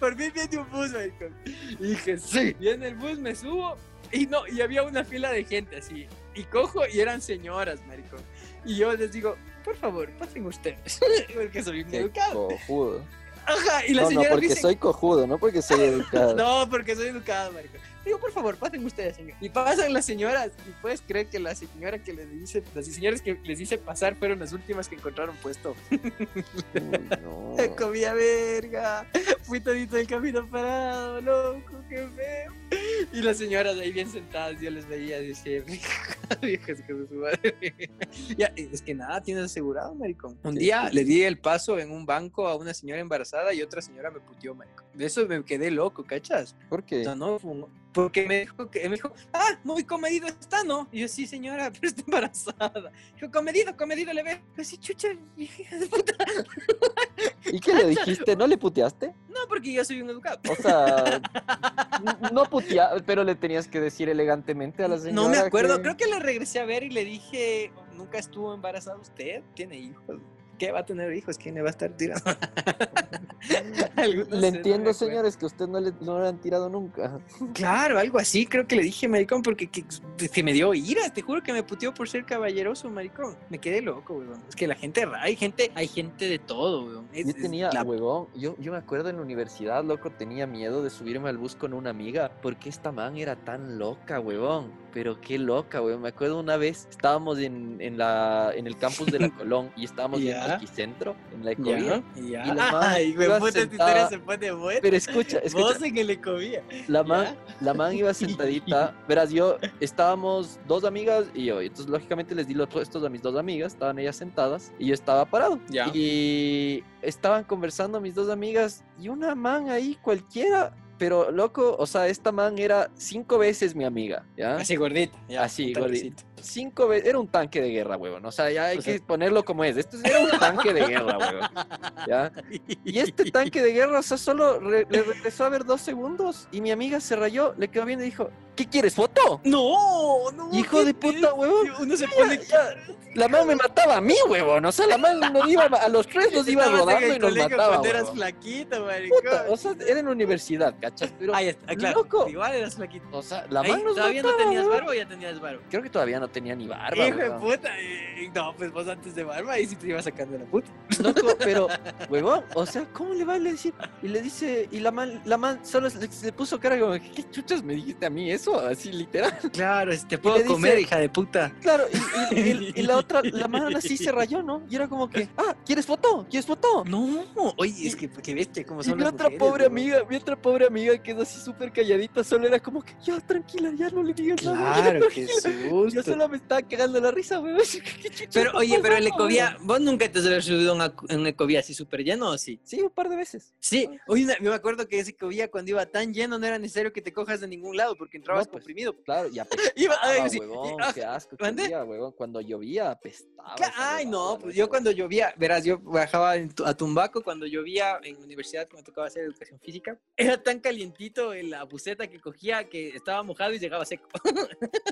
por mí viene un bus, maricón. Y dije, sí. Y en el bus me subo y no, y había una fila de gente así. Y cojo y eran señoras, maricón. Y yo les digo, por favor, pasen ustedes. porque soy un educado. Cojudo. Ajá, y la no, señora no, porque soy cojudo, no porque soy educado. no, porque soy educado, maricón. Digo, por favor, pasen ustedes, señor. Y pasan las señoras. Y puedes creer que la señora que les dice, las señoras que les dice pasar fueron las últimas que encontraron puesto. Uy, no. Comía verga. Fui todito el camino parado, loco, qué feo. Y las señoras ahí bien sentadas, yo les veía y decía, viejas que de su madre. ya, es que nada tienes asegurado, maricón. Un día le di el paso en un banco a una señora embarazada y otra señora me puteó, maricón. De eso me quedé loco, ¿cachas? ¿Por qué? O sea, no, fue un- porque me dijo que me dijo, ah, muy comedido está, ¿no? Y yo, sí, señora, pero está embarazada. Dijo, comedido, comedido le ve. Yo, sí, chucha, hija de puta. ¿Y qué le dijiste? ¿No le puteaste? No, porque yo soy un educado. O sea, no putear, pero le tenías que decir elegantemente a la señora. No me acuerdo, que- creo que le regresé a ver y le dije, ¿nunca estuvo embarazada usted? ¿Tiene hijos? ¿Qué va a tener hijos? ¿Quién le va a estar tirando? Le no entiendo, señores, que usted no le, no le han tirado nunca. Claro, algo así, creo que le dije, maricón, porque que, que me dio ira, te juro que me puteó por ser caballeroso, maricón. Me quedé loco, weón. Es que la gente, hay gente, hay gente de todo, weón. Es- Yo tenía, la- huevón, yo, yo me acuerdo en la universidad, loco, tenía miedo de subirme al bus con una amiga, porque esta man era tan loca, huevón. Pero qué loca, huevón. Me acuerdo una vez, estábamos en, en, la, en el campus de la Colón y estábamos en Ya. Arquicentro, en la Ecovía. Y la man Ay, iba puta, esta historia sentada- se pone buena. Pero escucha, escucha, Vos en el ecovía. la man, la man iba sentadita. Verás, yo estábamos dos amigas y yo. Entonces, lógicamente, les di los puestos a mis dos amigas. Estaban ellas sentadas y yo estaba parado. Y estaban conversando mis dos amigas y una man ahí cualquiera. Pero loco, o sea, esta man era cinco veces mi amiga, ¿ya? Así gordita. ya, Así, gordita. Cinco veces, era un tanque de guerra, huevón. O sea, ya hay O sea- que ponerlo como es. Esto era un tanque de guerra, huevón. Y este tanque de guerra, o sea, solo re- le regresó a ver dos segundos y mi amiga se rayó, le quedó viendo y dijo, ¿qué quieres, foto? No, no. Hijo de puta, huevón. Uno se pone. ya, La man me mataba a mí, huevón. O sea, la man nos iba, a los tres nos iba rodando y nos mataba, cuando eras flaquito. Puta, o sea, era en universidad, ¿cachas? Pero, Ahí está, claro. loco. Igual eras flaquito. o sea, la man nos ¿Todavía no tenías barba o ya tenías barba? Creo que todavía no tenía ni barba, Hijo de puta. eh, no, pues vos antes de barba ahí sí te ibas sacando la puta. Loco, pero, huevón, o sea, ¿cómo le va a decir? Y le dice, y la man, la man solo se, se puso cara como, ¿qué chuchas me dijiste a mí eso? Así literal. Claro, te puedo comer, hija de puta. Claro, y, y- y- y la otra, la man así se rayó, ¿no? Y era como que, ah, ¿quieres foto? ¿Quieres foto? No, oye, es que, que como Y son mi las otra mujeres, pobre amiga, mi otra pobre amiga quedó así súper calladita, solo era como que, ya, tranquila, ya no le digas nada. ya, Claro, qué tranquila". susto. Yo solo me estaba cagando la risa, weón. ¿Qué chuchas Pero oye, pero el ecovía? ¿vos nunca te has subido a un ecovía así súper lleno o sí? Sí, un par de veces. Sí, oye, yo me acuerdo que ese ecovía cuando iba tan lleno no era necesario que te cojas de ningún lado porque entrabas No, pues, comprimido. Claro, y Iba, apestaba, ay, sí, huevón, qué asco. Cuando llovía, apestaba. Ay, no, pues yo cuando llovía, verás, yo bajaba a Tumbaco cuando llovía en la universidad, cuando tocaba hacer educación física, era tan calientito en la buceta que cogía que estaba mojado y llegaba seco.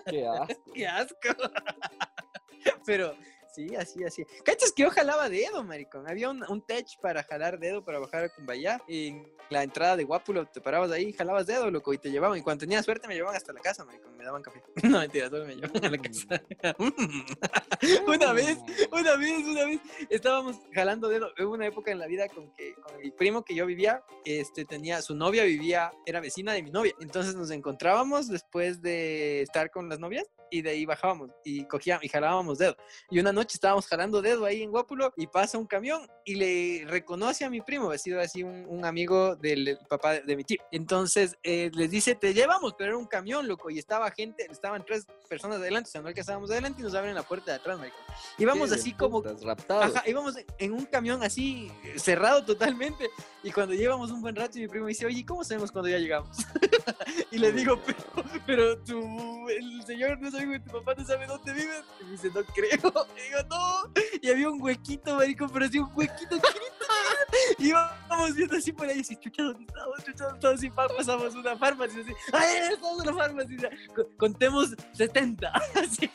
Qué asco. ¡Qué asco! Pero Sí, así, así. ¿Cachas que yo jalaba dedo, maricón? Había un, un tech para jalar dedo para bajar a Cumbayá. Y en la entrada de Guápulo te parabas ahí, jalabas dedo, loco, y te llevaban. Y cuando tenía suerte me llevaban hasta la casa, maricón. Me daban café. No, mentira, solo me llevaban a la casa. una vez, una vez, una vez, estábamos jalando dedo. Hubo una época en la vida con que con mi primo que yo vivía, este, tenía, su novia vivía, era vecina de mi novia. Entonces nos encontrábamos después de estar con las novias y de ahí bajábamos y cogíamos y jalábamos dedo. Y una noche estábamos jalando dedo ahí en Guápulo y pasa un camión y le reconoce a mi primo, ha sido así un, un amigo del, papá de, de mi tío. Entonces eh, les dice, te llevamos, pero era un camión, loco, y estaba gente, estaban tres personas adelante, o sea, no alcanzábamos adelante y nos abren la puerta de atrás, marico. Íbamos así como... raptados. Ajá, íbamos en un camión así eh, cerrado totalmente y cuando llevamos un buen rato y mi primo dice, oye, ¿cómo sabemos cuando ya llegamos? y le digo, pero, pero tu, el señor no sabe, tu papá no sabe dónde vives. Y me dice, no creo. Y digo, no. Y había un huequito, marico, pero así un huequito chiquito. Y íbamos viendo así por ahí, y así, chucha, ¿dónde estamos? Chucha, ¿dónde estamos? Y pa- pasamos una farmacia, así, ¡ay, estamos en la farmacia! Co- Contemos 70, así,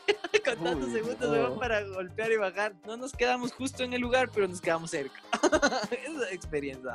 contando Uy, segundos no. para golpear y bajar. No nos quedamos justo en el lugar, pero nos quedamos cerca. Esa experiencia,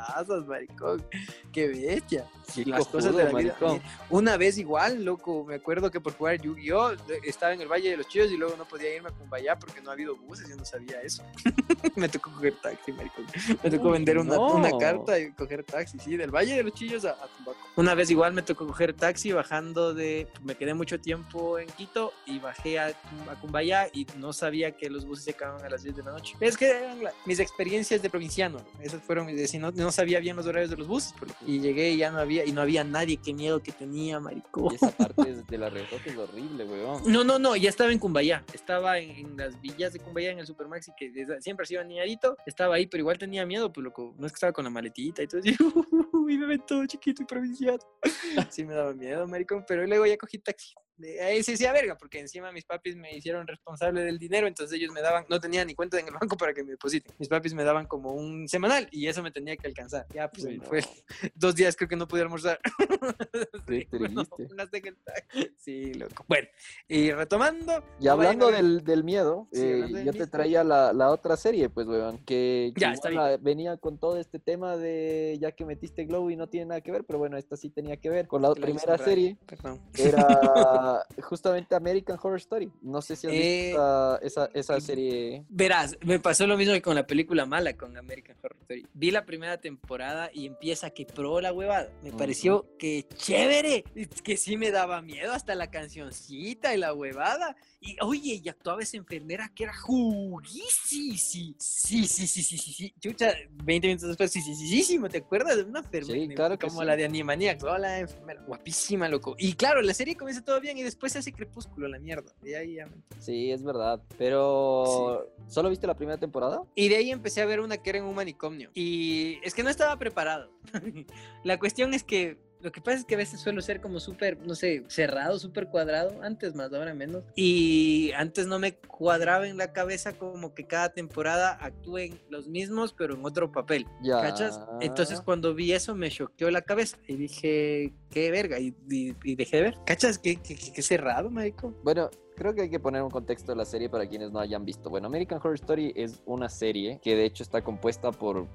maricón. Qué bestia. Qué Las cosas de la vida. maricón. Una vez igual, loco, me acuerdo que por jugar Yu-Gi-Oh! Estaba en el Valle de los Chillos y luego no podía irme a Cumbayá porque no ha habido buses, yo no sabía eso. me tocó coger taxi, maricón. Me tocó Uy, vender una, no. una carta y coger taxi, sí, del Valle de los Chillos a, a Tumbaco. Una vez igual me tocó coger taxi bajando de... Me quedé mucho tiempo en Quito y bajé a, a Cumbayá y no sabía que los buses se acababan a las 10 de la noche. Es que eran la- mis experiencias de provinciano. Esas fueron mis... de- si no, no sabía bien los horarios de los buses. por lo que- Y llegué y ya no había... Y no había nadie. Qué miedo que tenía, maricón. Y esa parte de la retoque es horrible, weón. No, no, no, ya estaba en Cumbayá. Estaba en, las villas de Cumbayá, en el Supermaxi, que desde- siempre ha sido niñadito. Estaba ahí, pero igual tenía miedo, pues loco. No es que estaba con la maletita y todo. Y me ven todo chiquito y provinciano. Sí me daba miedo, maricón. Pero luego ya cogí taxi. Ahí sí decía verga, porque encima mis papis me hicieron responsable del dinero, entonces ellos me daban, no tenía ni cuenta en el banco para que me depositen. Mis papis me daban como un semanal y eso me tenía que alcanzar. Ya, pues fue. Dos días creo que no pude almorzar. Sí, bueno. Sí, loco. Bueno, y retomando. Y hablando a del, del miedo, Sí, eh, hablando del yo te miedo. traía la, la otra serie, pues, weón, que, Ya, está ah, venía con todo este tema de ya que metiste Glow y no tiene nada que ver, pero bueno, esta sí tenía que ver con la La primera serie, Perdón. era justamente American Horror Story. No sé si has Eh, visto esa, esa, esa y- serie. Verás, me pasó lo mismo que con la película mala, con American Horror Story. Vi la primera temporada y empieza que pro la huevada. Me Ujú. pareció que chévere, que sí me daba miedo hasta la cancioncita y la huevada. Y oye, y actuaba esa enfermera que era juguísima. Sí, sí, sí, sí, sí, sí, sí. Chucha, 20 minutos después, sí, sí, sí, sí, sí, ¿me te acuerdas una enfermera? Sí, claro que Como sí. la de Animaniacs, ¿no? la enfermera. Guapísima, loco. Y claro, la serie comienza todo bien y después se hace crepúsculo, la mierda. Y ahí ya me Sí, es verdad, pero ¿solo viste la primera temporada? Y de ahí empecé a ver una que era en un manicomio. Y es que no estaba preparado. la cuestión es que lo que pasa es que a veces suelo ser como súper, no sé, cerrado, súper cuadrado. Antes más, ahora menos. Y antes no me cuadraba en la cabeza como que cada temporada actúen los mismos, pero en otro papel. Ya. ¿Cachas? Entonces cuando vi eso me choqueó la cabeza y dije, qué verga. Y, y- y dejé de ver. ¿Cachas? Qué, qué, qué- cerrado, marico. Bueno, creo que hay que poner un contexto de la serie para quienes no hayan visto. Bueno, American Horror Story es una serie que de hecho está compuesta por...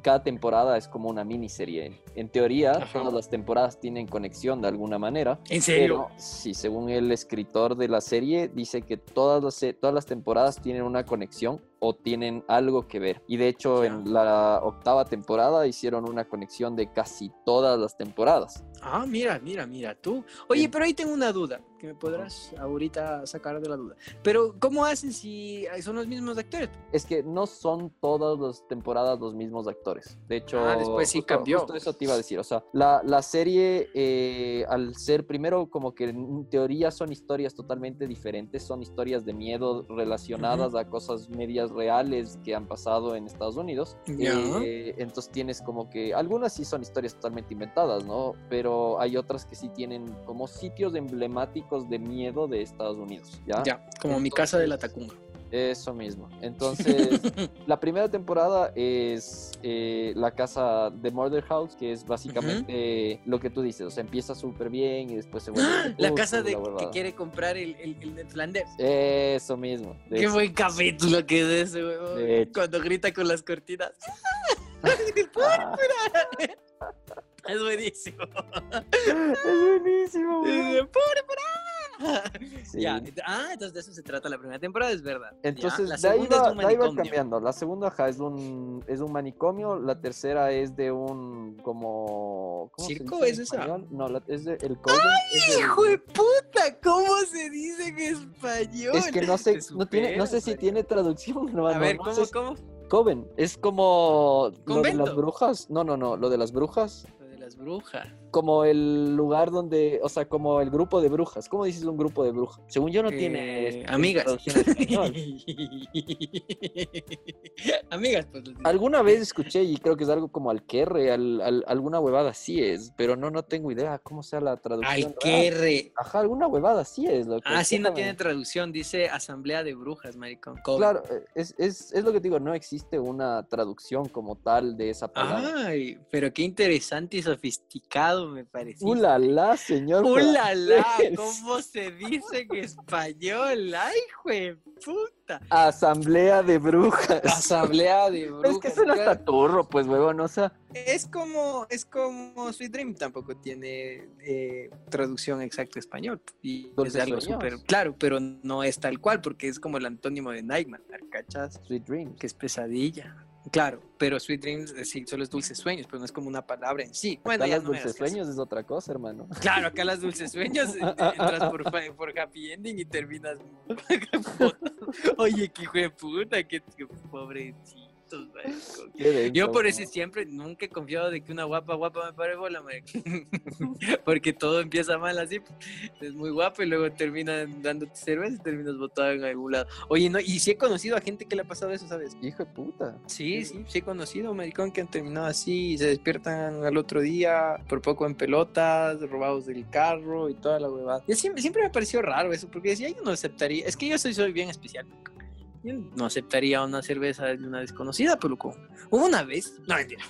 Cada temporada es como una miniserie. En teoría, Ajá. todas las temporadas tienen conexión de alguna manera. ¿En serio? Pero, sí, según el escritor de la serie, dice que todas las, todas las temporadas tienen una conexión o tienen algo que ver. Y de hecho, Ya. en la octava temporada hicieron una conexión de casi todas las temporadas. Ah, mira, mira, mira, tú. Oye, Sí. pero ahí tengo una duda, que me podrás ahorita sacar de la duda. Pero, ¿cómo hacen si son los mismos actores? Es que no son todas las temporadas los mismos actores. De hecho, Ah, después sí cambió. justo eso te iba a decir. O sea, la, la serie, eh, al ser primero como que en teoría son historias totalmente diferentes, son historias de miedo relacionadas a cosas medias reales que han pasado en Estados Unidos. Ya. Eh, entonces tienes como que algunas sí son historias totalmente inventadas, ¿no? Pero hay otras que sí tienen como sitios emblemáticos de miedo de Estados Unidos, ¿ya? Ya, como mi casa de la Tacunga. Eso mismo. Entonces, la primera temporada es eh, la casa de Murder House, que es básicamente lo que tú dices. O sea, empieza súper bien y después se vuelve. La Crepúsculo, casa de la que quiere comprar el, el. Eso mismo. Qué eso. buen capítulo que es ese, hecho. Cuando grita con las cortinas. Ah, Es buenísimo. es buenísimo. güey. Dice, "Pura, pura". Sí. Ya, ah, entonces de eso se trata la primera temporada, es verdad. Ya, Entonces, la de ahí, va, es un cambiando. La segunda ajá, es, un, es un manicomio. La tercera es de un como... ¿cómo ¿Circo es esa? No, la- es de, el Coven. es del- ¡Hijo de puta! ¿Cómo se dice en español? Es que no sé, no, tiene, no sé si tiene traducción, hermano. A ver, no ¿cómo, sé cómo? Coven. Es como lo de las brujas. No, no, no. Lo de las brujas. Lo de las brujas. Como el lugar donde, o sea, como el grupo de brujas. ¿Cómo dices un grupo de brujas? Según yo no tiene Eh, este, amigas. amigas, pues. Alguna vez escuché y creo que es algo como alquerre, al, al- alguna huevada así es, pero no, no tengo idea cómo sea la traducción. Alquerre. Ajá, alguna huevada así es. Lo que Ah, sí, no tiene traducción. Dice Asamblea de Brujas, maricón. Claro, eh, es, es, es lo que te digo, no existe una traducción como tal de esa palabra. Ay, pero qué interesante y sofisticado me pareció. ¡Ula la, señor! ¡Ulala! francés! ¿Cómo se dice en español? ¡Ay, de puta! Asamblea de brujas. Asamblea de brujas. es que suena claro. hasta turro, pues, huevón, o sea. Es como, es como Sweet Dream tampoco tiene eh, traducción exacta a español. Y es algo súper claro, pero no es tal cual, porque es como el antónimo de Nightmare, ¿cachas? Sweet Dreams. Que es pesadilla. Claro, pero Sweet Dreams eh, sí, solo es dulces sueños, pero no es como una palabra en sí. Bueno, Acá ya las no dulces sueños es otra cosa, hermano. Claro, acá las dulces sueños eh, entras por, por happy ending y terminas. Oye, qué hijo de puta, qué, qué marico. Denso, Yo por eso siempre nunca he confiado de que una guapa guapa me pare bola, marico. Porque todo empieza mal así. Es muy guapa y luego terminan dándote cerveza y terminas botado en algún lado. Oye, no, y sí he conocido a gente que le ha pasado eso, ¿sabes? Hijo de puta. Sí, sí, sí he conocido, maricón, que han terminado así y se despiertan al otro día por poco en pelotas, robados del carro y toda la huevada. Y siempre, siempre me pareció raro eso, porque decía, yo no aceptaría, es que yo soy, soy bien especial. Yo no aceptaría una cerveza de una desconocida, pero como, hubo una vez, no mentira.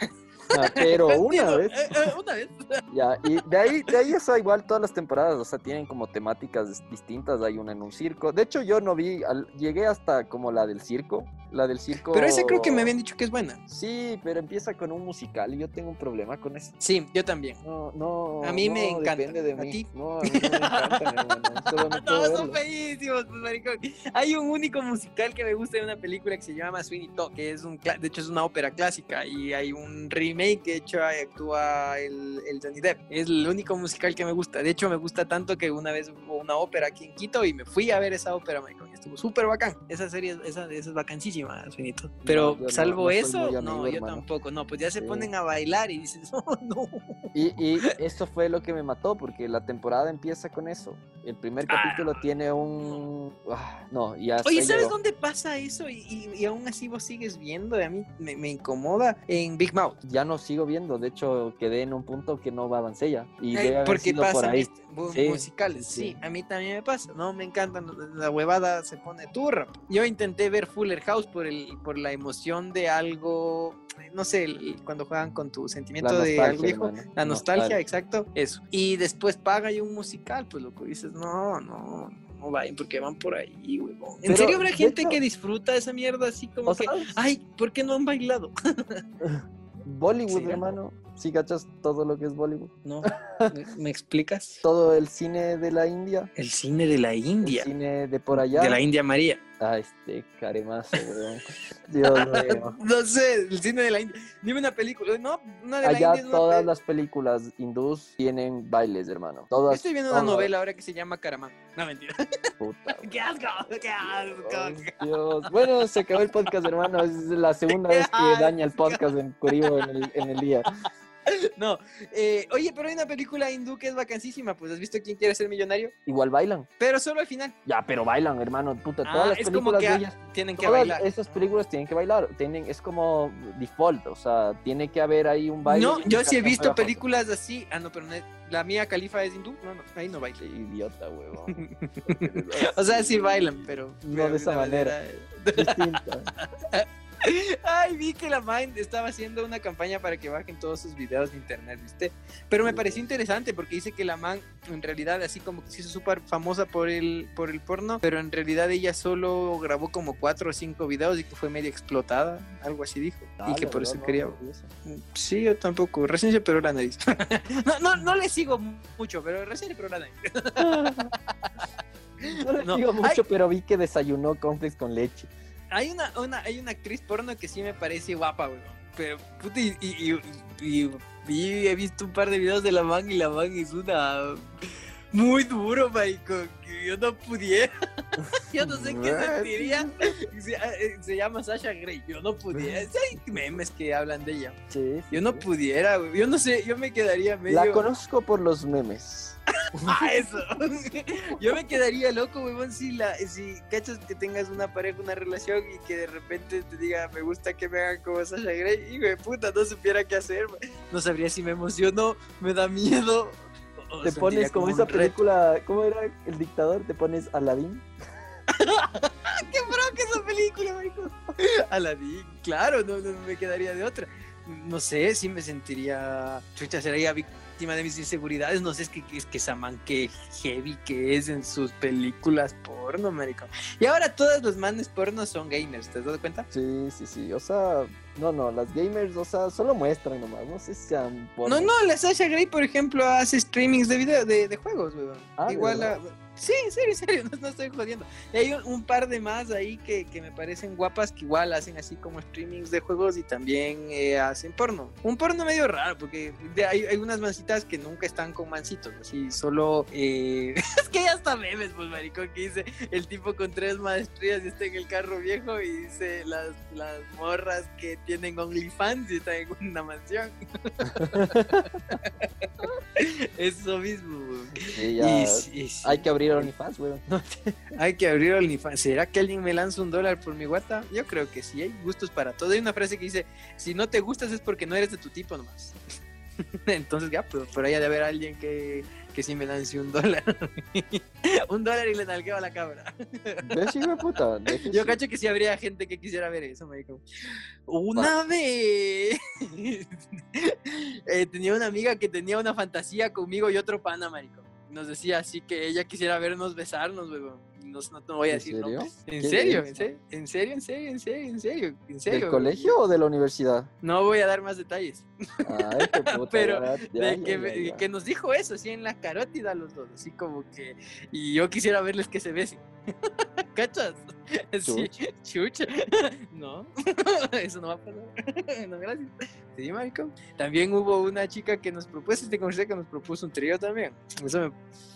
Ah, pero una vez. eh, eh, una vez. Ya, y de ahí, de ahí, sea, igual todas las temporadas, o sea, tienen como temáticas distintas. Hay una en un circo. De hecho, yo no vi, al- llegué hasta como la del circo. La del circo. Pero esa creo que me habían dicho que es buena. Sí, pero empieza con un musical y yo tengo un problema con eso. Sí, yo también. No, no. A mí me no encanta. Depende de ¿A mí. ti? No, a mí no me encanta. Solo no Todos son feísimos, pues, maricón. Hay un único musical que me gusta de una película que se llama Sweeney Todd, que es un, de hecho es una ópera clásica y hay un remake de hecho actúa el, el Johnny Depp. Es el único musical que me gusta. De hecho me gusta tanto que una vez hubo una ópera aquí en Quito y me fui a ver esa ópera, y Estuvo súper bacán. Esa serie, esa, esa es vacancísima, Sweeney Todd. Pero no- salvo no soy eso, muy no, amigo, yo hermano. tampoco. No, pues ya se Sí. ponen a bailar y dices, oh, no. Y, y eso fue lo que me mató, porque la temporada empieza con eso. El primer Ah. capítulo tiene un. ah, no, ya Oye, ¿sabes yo. dónde pasa eso? Y, y- y aún así vos sigues viendo. y A mí me, me incomoda en Big Mouth. Ya no sigo viendo, de hecho quedé en un punto que no avancé ya. Y Eh, porque por ahí. este- Sí, musicales. Sí. sí. a mí también me pasa. No me encantan. La huevada se pone turra. Yo intenté ver Fuller House por, el, por la emoción de algo. No sé, el- cuando juegan con tu sentimiento de algo viejo. hermano, La nostalgia, exacto, eso. Y después paga y un musical, pues lo que dices, no, no, no vayan porque van por ahí, huevón. ¿En Pero, serio habrá gente hecho- que disfruta esa mierda así como que, ay, ¿por qué no han bailado? Bollywood, ¿Sí? hermano. Si cachas todo lo que es Bollywood. No, ¿me, explicas? Todo el cine de la India. El cine de la El India, cine de por allá. de la India María. Ah, este caremazo, weón. Dios mío. No sé, el cine de la India. Dime una película, no, una de la Allá India. todas pe- las películas hindús tienen bailes, hermano. Todas. Estoy viendo una todas. novela ahora que se llama Caramán. No, mentira. Puta, ¡Qué asco! ¡Qué asco! Dios. Bueno, se acabó el podcast, hermano. Es la segunda vez que daña el podcast en Curio en el, en el día. No, eh, oye, pero hay una película hindú que es vacancísima, pues ¿has visto quién quiere ser millonario? Igual bailan. Pero solo al final. Ya, pero bailan, hermano. Puta, Ah, todas las es como que de ellas. tienen que Todas bailar. esas películas tienen que bailar. Tienen, es como default. O sea, tiene que haber ahí un baile. No, yo sí he visto películas así. Ah, no, pero la mía califa es hindú. No, no, ahí no baila. Qué idiota, huevón. O sea, sí bailan, pero. No de esa manera. Distinta. Ay, vi que la Mind estaba haciendo una campaña para que bajen todos sus videos de internet, ¿viste? Pero me pareció interesante porque dice que la man, en realidad, así como que se hizo súper famosa por el, por el porno, pero en realidad ella solo grabó como cuatro o cinco videos y que fue media explotada, algo así dijo. y que por eso quería. no, eso. Sí, yo tampoco. Recién se operó la nariz. no, no, no le sigo mucho, pero recién se operó la nariz. No le Ay. mucho, pero vi que desayunó cornflakes con leche. Hay una, una, hay una actriz porno que sí me parece guapa, weón. Pero, puta, y, y, y- y- y he visto un par de videos de la man y la man es una... Muy duro, marico. que Yo no pudiera. Yo no sé qué sentiría. Se, eh, se llama Sasha Grey. Yo no pudiera. Hay memes que hablan de ella. Sí, sí, Yo no pudiera, güey. Yo no sé, yo me quedaría medio... La conozco por los memes. Ah, eso. Yo me quedaría loco, huevón, si la, si cachas que tengas una pareja, una relación y que de repente te diga, me gusta que me hagan como Sasha Grey, hijo de puta, no supiera qué hacer, no sabría si me emociono, me da miedo. Te pones como esa reto. película, ¿cómo era el dictador? Te pones Aladdin. ¡Qué bronca esa película, marico! Aladdin, claro, no, no me quedaría de otra. No sé si me sentiría, chucha, sería víctima de mis inseguridades. No sé, es que, es que esa man que heavy que es en sus películas porno, marico. Y ahora todas los manes porno son gamers, ¿te has dado cuenta? Sí, sí, sí. O sea, no, no, las gamers, o sea, solo muestran nomás. No sé si sean. No, no, la Sasha Grey, por ejemplo, hace streamings de video, de, de juegos, weón. Ah, ¿de Igual a... Sí, en serio, en serio, no, no estoy jodiendo. Y hay un, un par de más ahí que, que me parecen guapas que igual hacen así como streamings de juegos y también eh, hacen porno. Un porno medio raro, porque hay, hay unas mancitas que nunca están con mancitos, así solo... eh, es que ya está memes, pues, maricón, que dice el tipo con tres maestrías y está en el carro viejo y dice las, las morras que tienen OnlyFans y están en una mansión. Eso mismo. Sí, ya. Y. Hay que abrir OnlyFans, weón. Hay que abrir OnlyFans. ¿Será que alguien me lanza un dólar por mi guata? Yo creo que sí, hay gustos para todo. Hay una frase que dice, si no te gustas es porque no eres de tu tipo nomás. Entonces ya, pero por ahí ha de haber alguien que, que sí me lance un dólar. un dólar y le nalgueo a la hecho, Yo cacho que sí habría gente que quisiera ver eso, marico. Una vez eh, tenía una amiga que tenía una fantasía conmigo y otro pana, marico. Nos decía así que ella quisiera vernos besarnos, weón. No, no te voy a ¿En decir serio? nombres. ¿En ¿Qué serio? ¿En serio? ¿En serio? ¿En serio? ¿En serio? ¿En serio? ¿En serio? ¿Del colegio o de la universidad? No voy a dar más detalles. Ay, qué puta. Pero ya, de ya, que, ya. que nos dijo eso, así en la carótida los dos, así como que... Y yo quisiera verles que se besen. ¿Cachas? Sí, chucha. No, eso no va a pasar. No, gracias. Sí, marico. También hubo una chica que nos propuso, te conversé que nos propuso un trío también. Eso me...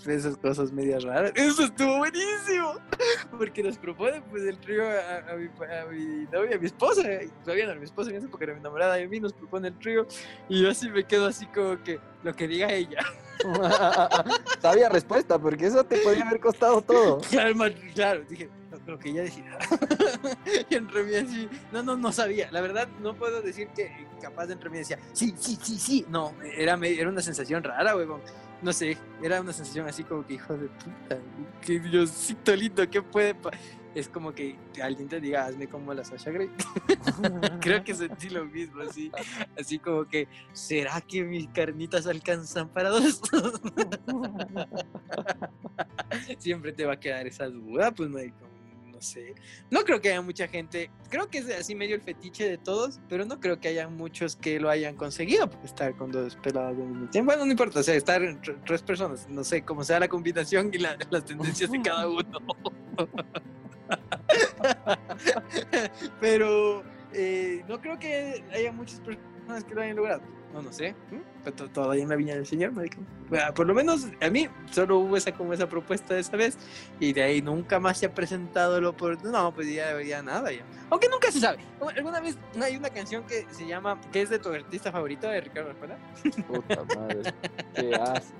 Esas cosas medias raras. Eso estuvo buenísimo. Porque nos propone pues el trío a, a mi, a mi novia, a mi esposa. Todavía no era mi esposa en esa época, era mi enamorada de mí. Nos propone el trío. Y yo así me quedo así como que lo que diga ella. Sabía respuesta, porque eso te podría haber costado todo. Claro, claro, dije, lo, que ella decía. y entre mí así, no, no, no sabía. La verdad, no puedo decir que capaz de entre mí decía, sí, sí, sí, sí. No, era, era una sensación rara, huevón. No sé, era una sensación así como que, hijo de puta, que Diosito lindo, ¿qué puede pa-?" Es como que alguien te diga, hazme como la Sasha Grey. Creo que sentí lo mismo, así, así como que, ¿será que mis carnitas alcanzan para dos? Siempre te va a quedar esa duda, pues, marico, no sé. No creo que haya mucha gente, creo que es así medio el fetiche de todos, pero no creo que haya muchos que lo hayan conseguido, estar con dos peladas al mismo tiempo. Bueno, no importa, o sea, estar entre tres personas, no sé cómo sea la combinación y la- las tendencias de cada uno. pero eh, no creo que haya muchas personas que lo hayan logrado. No, no sé. Pero todavía en la viña del Señor, marico. Por lo menos a mí solo hubo esa como esa propuesta de esa vez y de ahí nunca más se ha presentado lo por no, pues ya, ya nada ya. Aunque nunca se sabe. Alguna vez hay una canción que se llama que es de tu artista favorito de Ricardo Arjona. Puta madre. Qué asco.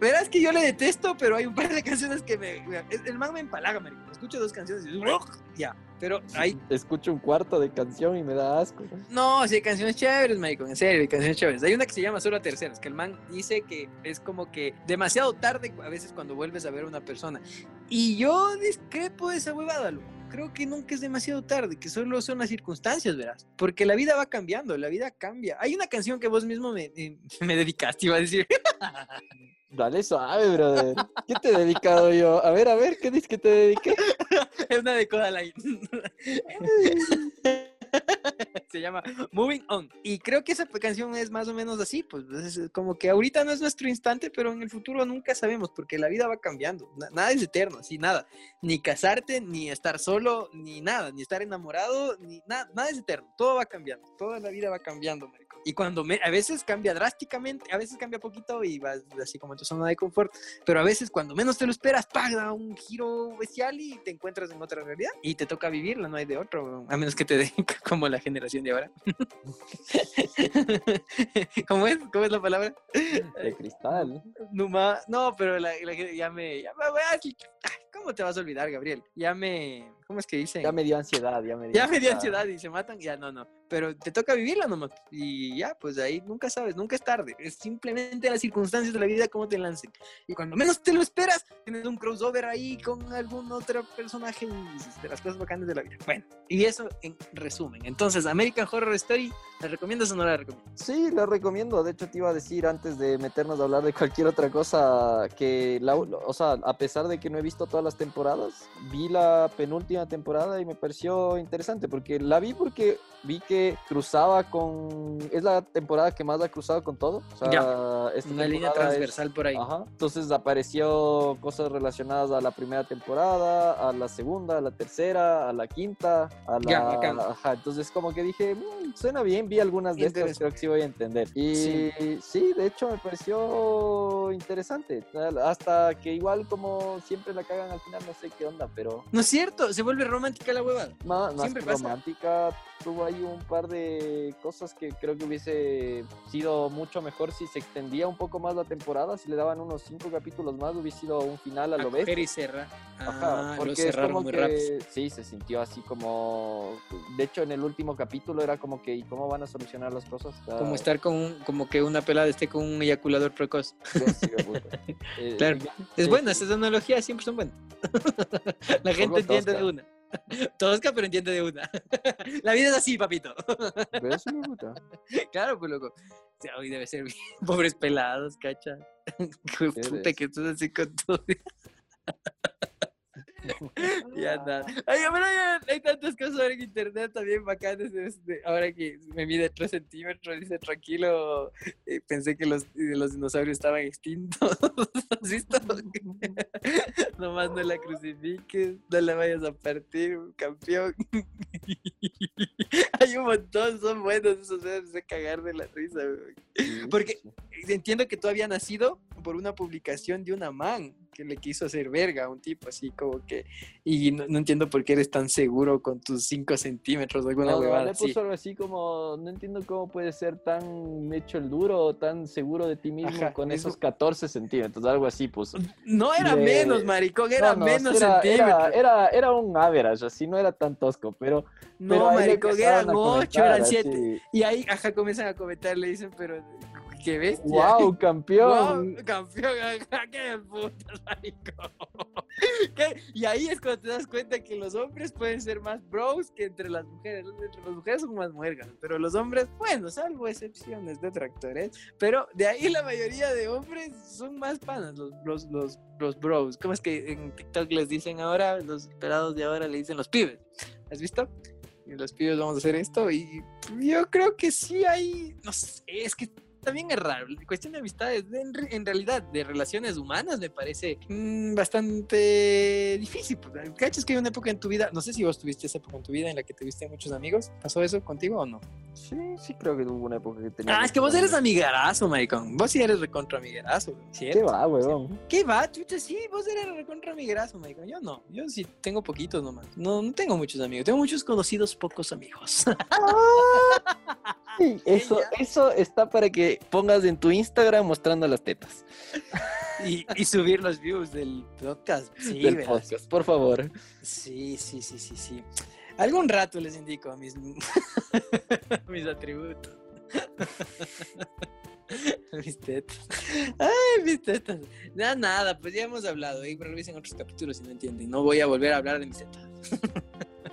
Verás que yo le detesto, pero hay un par de canciones que me. El man me empalaga, marico. Escucho dos canciones y ya. Pero hay. Escucho un cuarto de canción y me da asco. No, sí, hay canciones chéveres, marico. En serio, hay canciones chéveres. Hay una que se llama Solo a Terceras, que el man dice que es como que demasiado tarde a veces cuando vuelves a ver a una persona. Y yo discrepo de esa huevada, loco creo que nunca es demasiado tarde, que solo son las circunstancias, verás. Porque la vida va cambiando, la vida cambia. Hay una canción que vos mismo me, me dedicaste, iba a decir. Dale suave, brother. ¿Qué te he dedicado yo? A ver, a ver, ¿qué dices que te dediqué? es una de Codaline. se llama Moving On. Y creo que esa canción es más o menos así, pues es como que ahorita no es nuestro instante, pero en el futuro nunca sabemos, porque la vida va cambiando. Nada es eterno, así nada. Ni casarte, ni estar solo, ni nada, ni estar enamorado, ni nada, nada es eterno. Todo va cambiando, toda la vida va cambiando, marico. Y cuando me, a veces cambia drásticamente, a veces cambia poquito y vas así como en tu zona de confort, pero a veces cuando menos te lo esperas, paga un giro bestial y te encuentras en otra realidad y te toca vivirla, no hay de otro, a menos que te den como la generación de ahora. ¿Cómo es? ¿Cómo es la palabra? De cristal. Numa, no, pero la, la, ya me, ya me, ¿Cómo te vas a olvidar, Gabriel? Ya me, ¿cómo es que dice? Ya me dio ansiedad, ya me dio Ya me dio ansiedad y se matan, ya no, no pero te toca vivirla nomás. Y ya, pues ahí nunca sabes, nunca es tarde. Es simplemente las circunstancias de la vida como te lancen. Y cuando menos te lo esperas, tienes un crossover ahí con algún otro personaje de las cosas bacanas de la vida. Bueno, y eso en resumen. Entonces, American Horror Story, ¿la recomiendas o no la recomiendas? Sí, la recomiendo. De hecho, te iba a decir antes de meternos a hablar de cualquier otra cosa que, la, o sea, a pesar de que no he visto todas las temporadas, vi la penúltima temporada y me pareció interesante porque la vi porque vi que cruzaba con. Es la temporada que más ha cruzado con todo. O sea, Una línea transversal por ahí. Ajá. Entonces apareció cosas relacionadas a la primera temporada, a la segunda, a la tercera, a la quinta, a la. Ajá. Entonces, como que dije, mm, suena bien. Vi algunas de estas, creo que sí voy a entender. Y sí. sí, de hecho, me pareció interesante. Hasta que igual, como siempre la cagan al final, no sé qué onda, pero. No es cierto, se vuelve romántica la hueva. Más, siempre romántica, tuvo ahí un par de cosas que creo que hubiese sido mucho mejor si se extendía un poco más la temporada, si le daban unos cinco capítulos más, hubiese sido un final a lo bestia. y cerra. Ajá, ah, porque es como que sí, se sintió así como de hecho en el último capítulo era como que ¿y cómo van a solucionar las cosas? Como estar con un, como que una pelada esté con un eyaculador precoz. Eh, claro. es buena, esas analogías siempre son buenas. la gente entiende de una. Tosca, pero entiende de una. La vida es así, papito. ¿Ves, puta? Claro, pues loco. Hoy debe ser bien. Pobres pelados, cacha. Puta que estás así con todo. ya nada. Ay, pero hay, tantas cosas ahora en internet también bacanas. Este, ahora que me mide 3 centímetros, dice tranquilo. Eh, pensé que los, los dinosaurios estaban extintos. ¿Has visto? Nomás no la crucifiques, no la vayas a partir, campeón. hay un montón, son buenos esos de cagar de la risa. Porque entiendo que tú había nacido por una publicación de una man que le quiso hacer verga a un tipo así como que y no, entiendo por qué eres tan seguro con tus 5 centímetros alguna huevada le puso algo así como no entiendo cómo puedes ser tan hecho el duro o tan seguro de ti mismo con esos 14 centímetros algo así pues no era menos maricón era menos centímetros. era, era, un average así no era tan tosco pero no maricón eran 8 eran 7 y ahí ajá comienzan a comentar le dicen pero ¡Qué bestia! ¡Wow, campeón! Wow, campeón, ¡qué putas, marico! Y ahí es cuando te das cuenta que los hombres pueden ser más bros que entre las mujeres. Entre las mujeres son más muergas, pero los hombres, bueno, salvo excepciones de tractores, pero de ahí la mayoría de hombres son más panas, los, los, los, los bros. ¿Cómo es que en TikTok les dicen ahora, los pelados de ahora le dicen los pibes? ¿Has visto? Y los pibes vamos a hacer esto y yo creo que sí hay, no sé, es que también es raro. La cuestión de amistades, en, en realidad, de relaciones humanas, me parece mm, bastante difícil. pues, ¿Cachas que hay una época en tu vida? No sé si vos tuviste esa época en tu vida en la que tuviste muchos amigos. ¿Pasó eso contigo o no? Sí, sí creo que hubo una época que tenía... Ah, es que vos eres amigarazo, maricón. Vos sí eres recontra amigarazo, ¿cierto? ¿Qué va, huevón? ¿Qué va, chucha? Sí, vos eres recontra amigarazo, maricón. Yo no. Yo sí tengo poquitos nomás. No, no tengo muchos amigos. Tengo muchos conocidos, pocos amigos. Sí, Eso, Ella- eso está para que pongas en tu Instagram mostrando las tetas y, y subir los views del podcast. Sí, del verás. podcast, por favor. Sí, sí, sí, sí, sí. Algún rato les indico mis, mis atributos. mis tetas. Ay, mis tetas. Nada, nada, pues ya hemos hablado. Y revisen otros capítulos si no entienden. No voy a volver a hablar de mis tetas.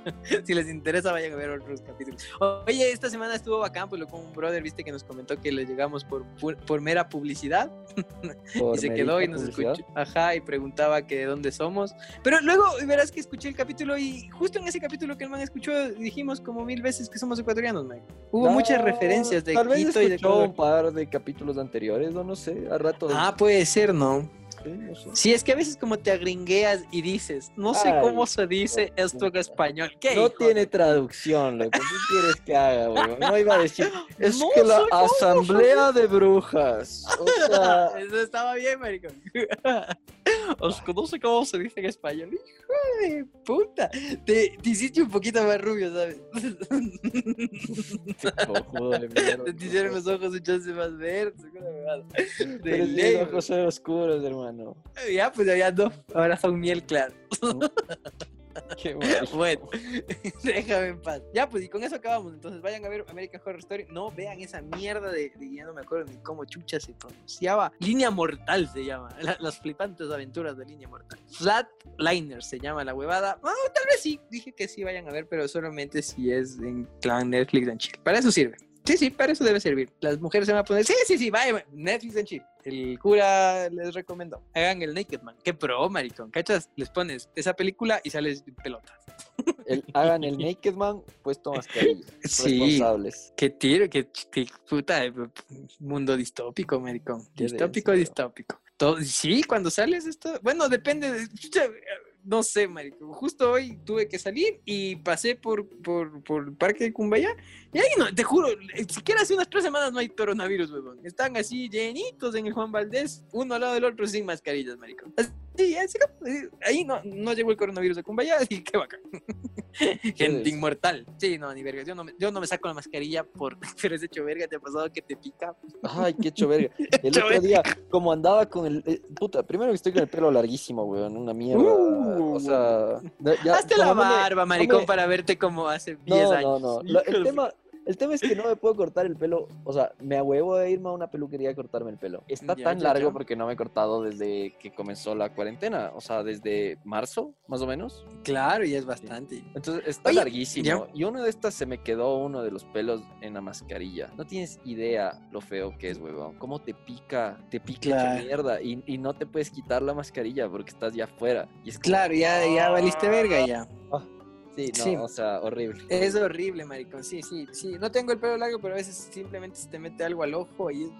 si les interesa, vayan a ver otros capítulos. Oye, esta semana estuvo bacán, pues lo con un brother, viste que nos comentó que le llegamos por, por, por mera publicidad Por y se quedó y nos publicidad. escuchó. Ajá, y preguntaba que de dónde somos. Pero luego verás que escuché el capítulo y justo en ese capítulo que el man escuchó dijimos como mil veces que somos ecuatorianos, man. Hubo No, muchas referencias de tal vez Quito y de un par de capítulos anteriores, o no sé, a rato. Ah, puede ser, ¿no? Sí, no sé. Sí, es que a veces como te agringueas y dices, no sé Ay, cómo se dice no, esto en español. ¿Qué? No hijo tiene traducción, loco. ¿Qué quieres que haga, huevón? No iba a decir. Es No que la asamblea de brujas. O sea, Eso estaba bien, maricón. Os sé cómo se dice en español. Hijo de puta. Te, te hiciste un poquito más rubio, ¿sabes? Te hicieron los ojos un chance más verdes. Pero güey. ojos son oscuros, hermano. Ya, pues ya no. Ahora son miel claro. Qué. Bueno, déjame en paz. Ya, pues y con eso acabamos. Entonces vayan a ver American Horror Story. No vean esa mierda de, de- ya no me acuerdo ni cómo chucha se pronunciaba. Línea Mortal se llama. La- las flipantes aventuras de Línea Mortal. Flatliner se llama la huevada. Ah, tal vez sí. Dije que sí vayan a ver, pero solamente si es en clan Netflix and chill. Para eso sirve. Sí, sí, para eso debe servir. Las mujeres se van a poner, sí, sí, sí, vaya, Netflix and chill. El cura les recomendó. Hagan el Naked Man. Qué pro, maricón. ¿Cachas? Les pones esa película y sales en pelotas. El- hagan el Naked Man puesto mascarilla. Sí. Responsables. Qué tiro, qué, qué puta eh, mundo distópico, maricón. Distópico, distópico. Todo, sí, cuando sales esto, bueno, depende de, no sé, marico. Justo hoy tuve que salir y pasé por, por, por el parque de Cumbaya y ahí no, te juro, eh, siquiera hace unas tres semanas no hay coronavirus, huevón. Están así llenitos en el Juan Valdés, uno al lado del otro sin mascarillas, marico. Así, así, eh, ahí no, no llegó el coronavirus de Cumbaya, así que bacán. Gente inmortal. Sí, no, ni verga. Yo no, me, yo no me saco la mascarilla por. Pero es hecho verga, te ha pasado que te pica. Ay, qué hecho verga. El otro día, como andaba con el. eh, puta, primero que estoy con el pelo larguísimo, weón. Una mierda. Uh, o sea. ya- ya- Hazte la como no me- barba, maricón, me- para verte como hace 10 No, años. no, no. Lo- el, tema, el tema es que no me puedo cortar el pelo. O sea, me ahuevo de irme a una peluquería a cortarme el pelo. Está Ya, tan ya, largo ya. porque no me he cortado desde que comenzó la cuarentena. O sea, desde marzo, más o menos. Claro, y es bastante. Entonces está Oye, larguísimo. Y uno de estas se me quedó uno de los pelos en la mascarilla. No tienes idea lo feo que es, huevón. Cómo te pica, te pica Claro. mierda. Y, y no te puedes quitar la mascarilla porque estás ya afuera. Y es como, Claro, ya, ya valiste verga ya. Sí, no, Sí. o sea, horrible. Es horrible, maricón. Sí, sí, sí. No tengo el pelo largo, pero a veces simplemente se te mete algo al ojo y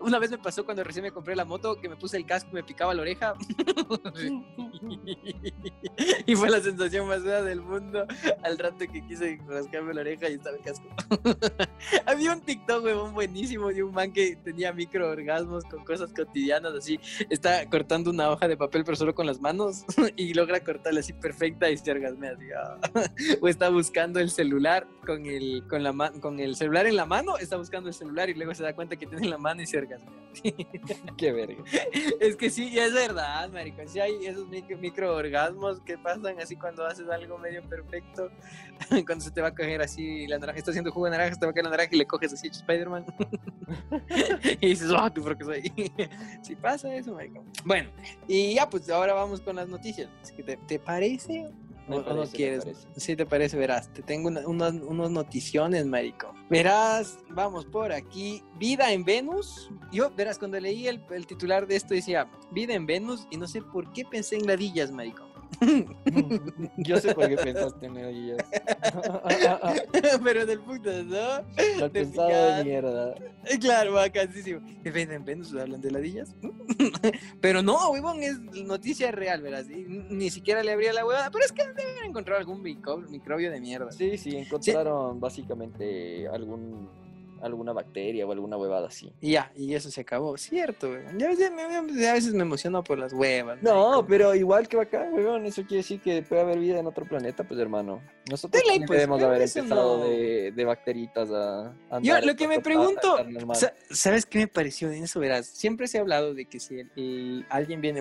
Una vez me pasó cuando recién me compré la moto que me puse el casco y me picaba la oreja. y fue la sensación más fea del mundo al rato que quise rascarme la oreja y estaba el casco. Había un TikTok, huevón, buenísimo de un man que tenía microorgasmos con cosas cotidianas, así. Está cortando una hoja de papel, pero solo con las manos y logra cortarla así perfecta y se orgasmea así. ah. O está buscando el celular con el, con, la con el celular en la mano, está buscando el celular y luego se da cuenta que tiene en la mano y se orgasmea. Qué verga. Es que sí, es verdad, maricón. Sí hay esos micro, microorgasmos que pasan así cuando haces algo medio perfecto. Cuando se te va a coger así la naranja, está haciendo jugo de naranja, se te va a caer la naranja y le coges así Spider-Man. y dices, oh, tú porque soy. sí pasa eso, maricón. Bueno, y ya, pues ahora vamos con las noticias. ¿Te, te parece? Me ¿O- o no parece, me quieres? Sí, te parece, verás. Te tengo una- unas, unos noticiones, marico. Verás, vamos por aquí. Vida en Venus. Yo, verás, cuando leí el, el titular de esto decía Vida en Venus y no sé por qué pensé en ladillas, marico. Yo sé por qué pensaste en ladillas. Pero del puto, ¿no? Mal De pensado de mierda. Eh, Claro, bacanísimo. Que venden Venus, hablan de ladillas. Pero no, huevón, es noticia real, ¿verdad? Y Ni siquiera le abría la huevada, pero es que deben encontrar algún micro- microbio de mierda. Sí, sí, encontraron básicamente algún alguna bacteria o alguna huevada así. Y ya, y eso se acabó. Cierto, weón. Ya a veces me, me- a veces me emociono por las huevas. No, marico. pero igual que bacán, weón, eso quiere decir que puede haber vida en otro planeta, pues hermano. Nosotros De ley, también pues, pero haber empezado no. de, de bacteritas a, a Yo andar lo en que me pregunto, ¿sabes qué me pareció de eso? Verás, siempre se ha hablado de que si el- el- alguien viene,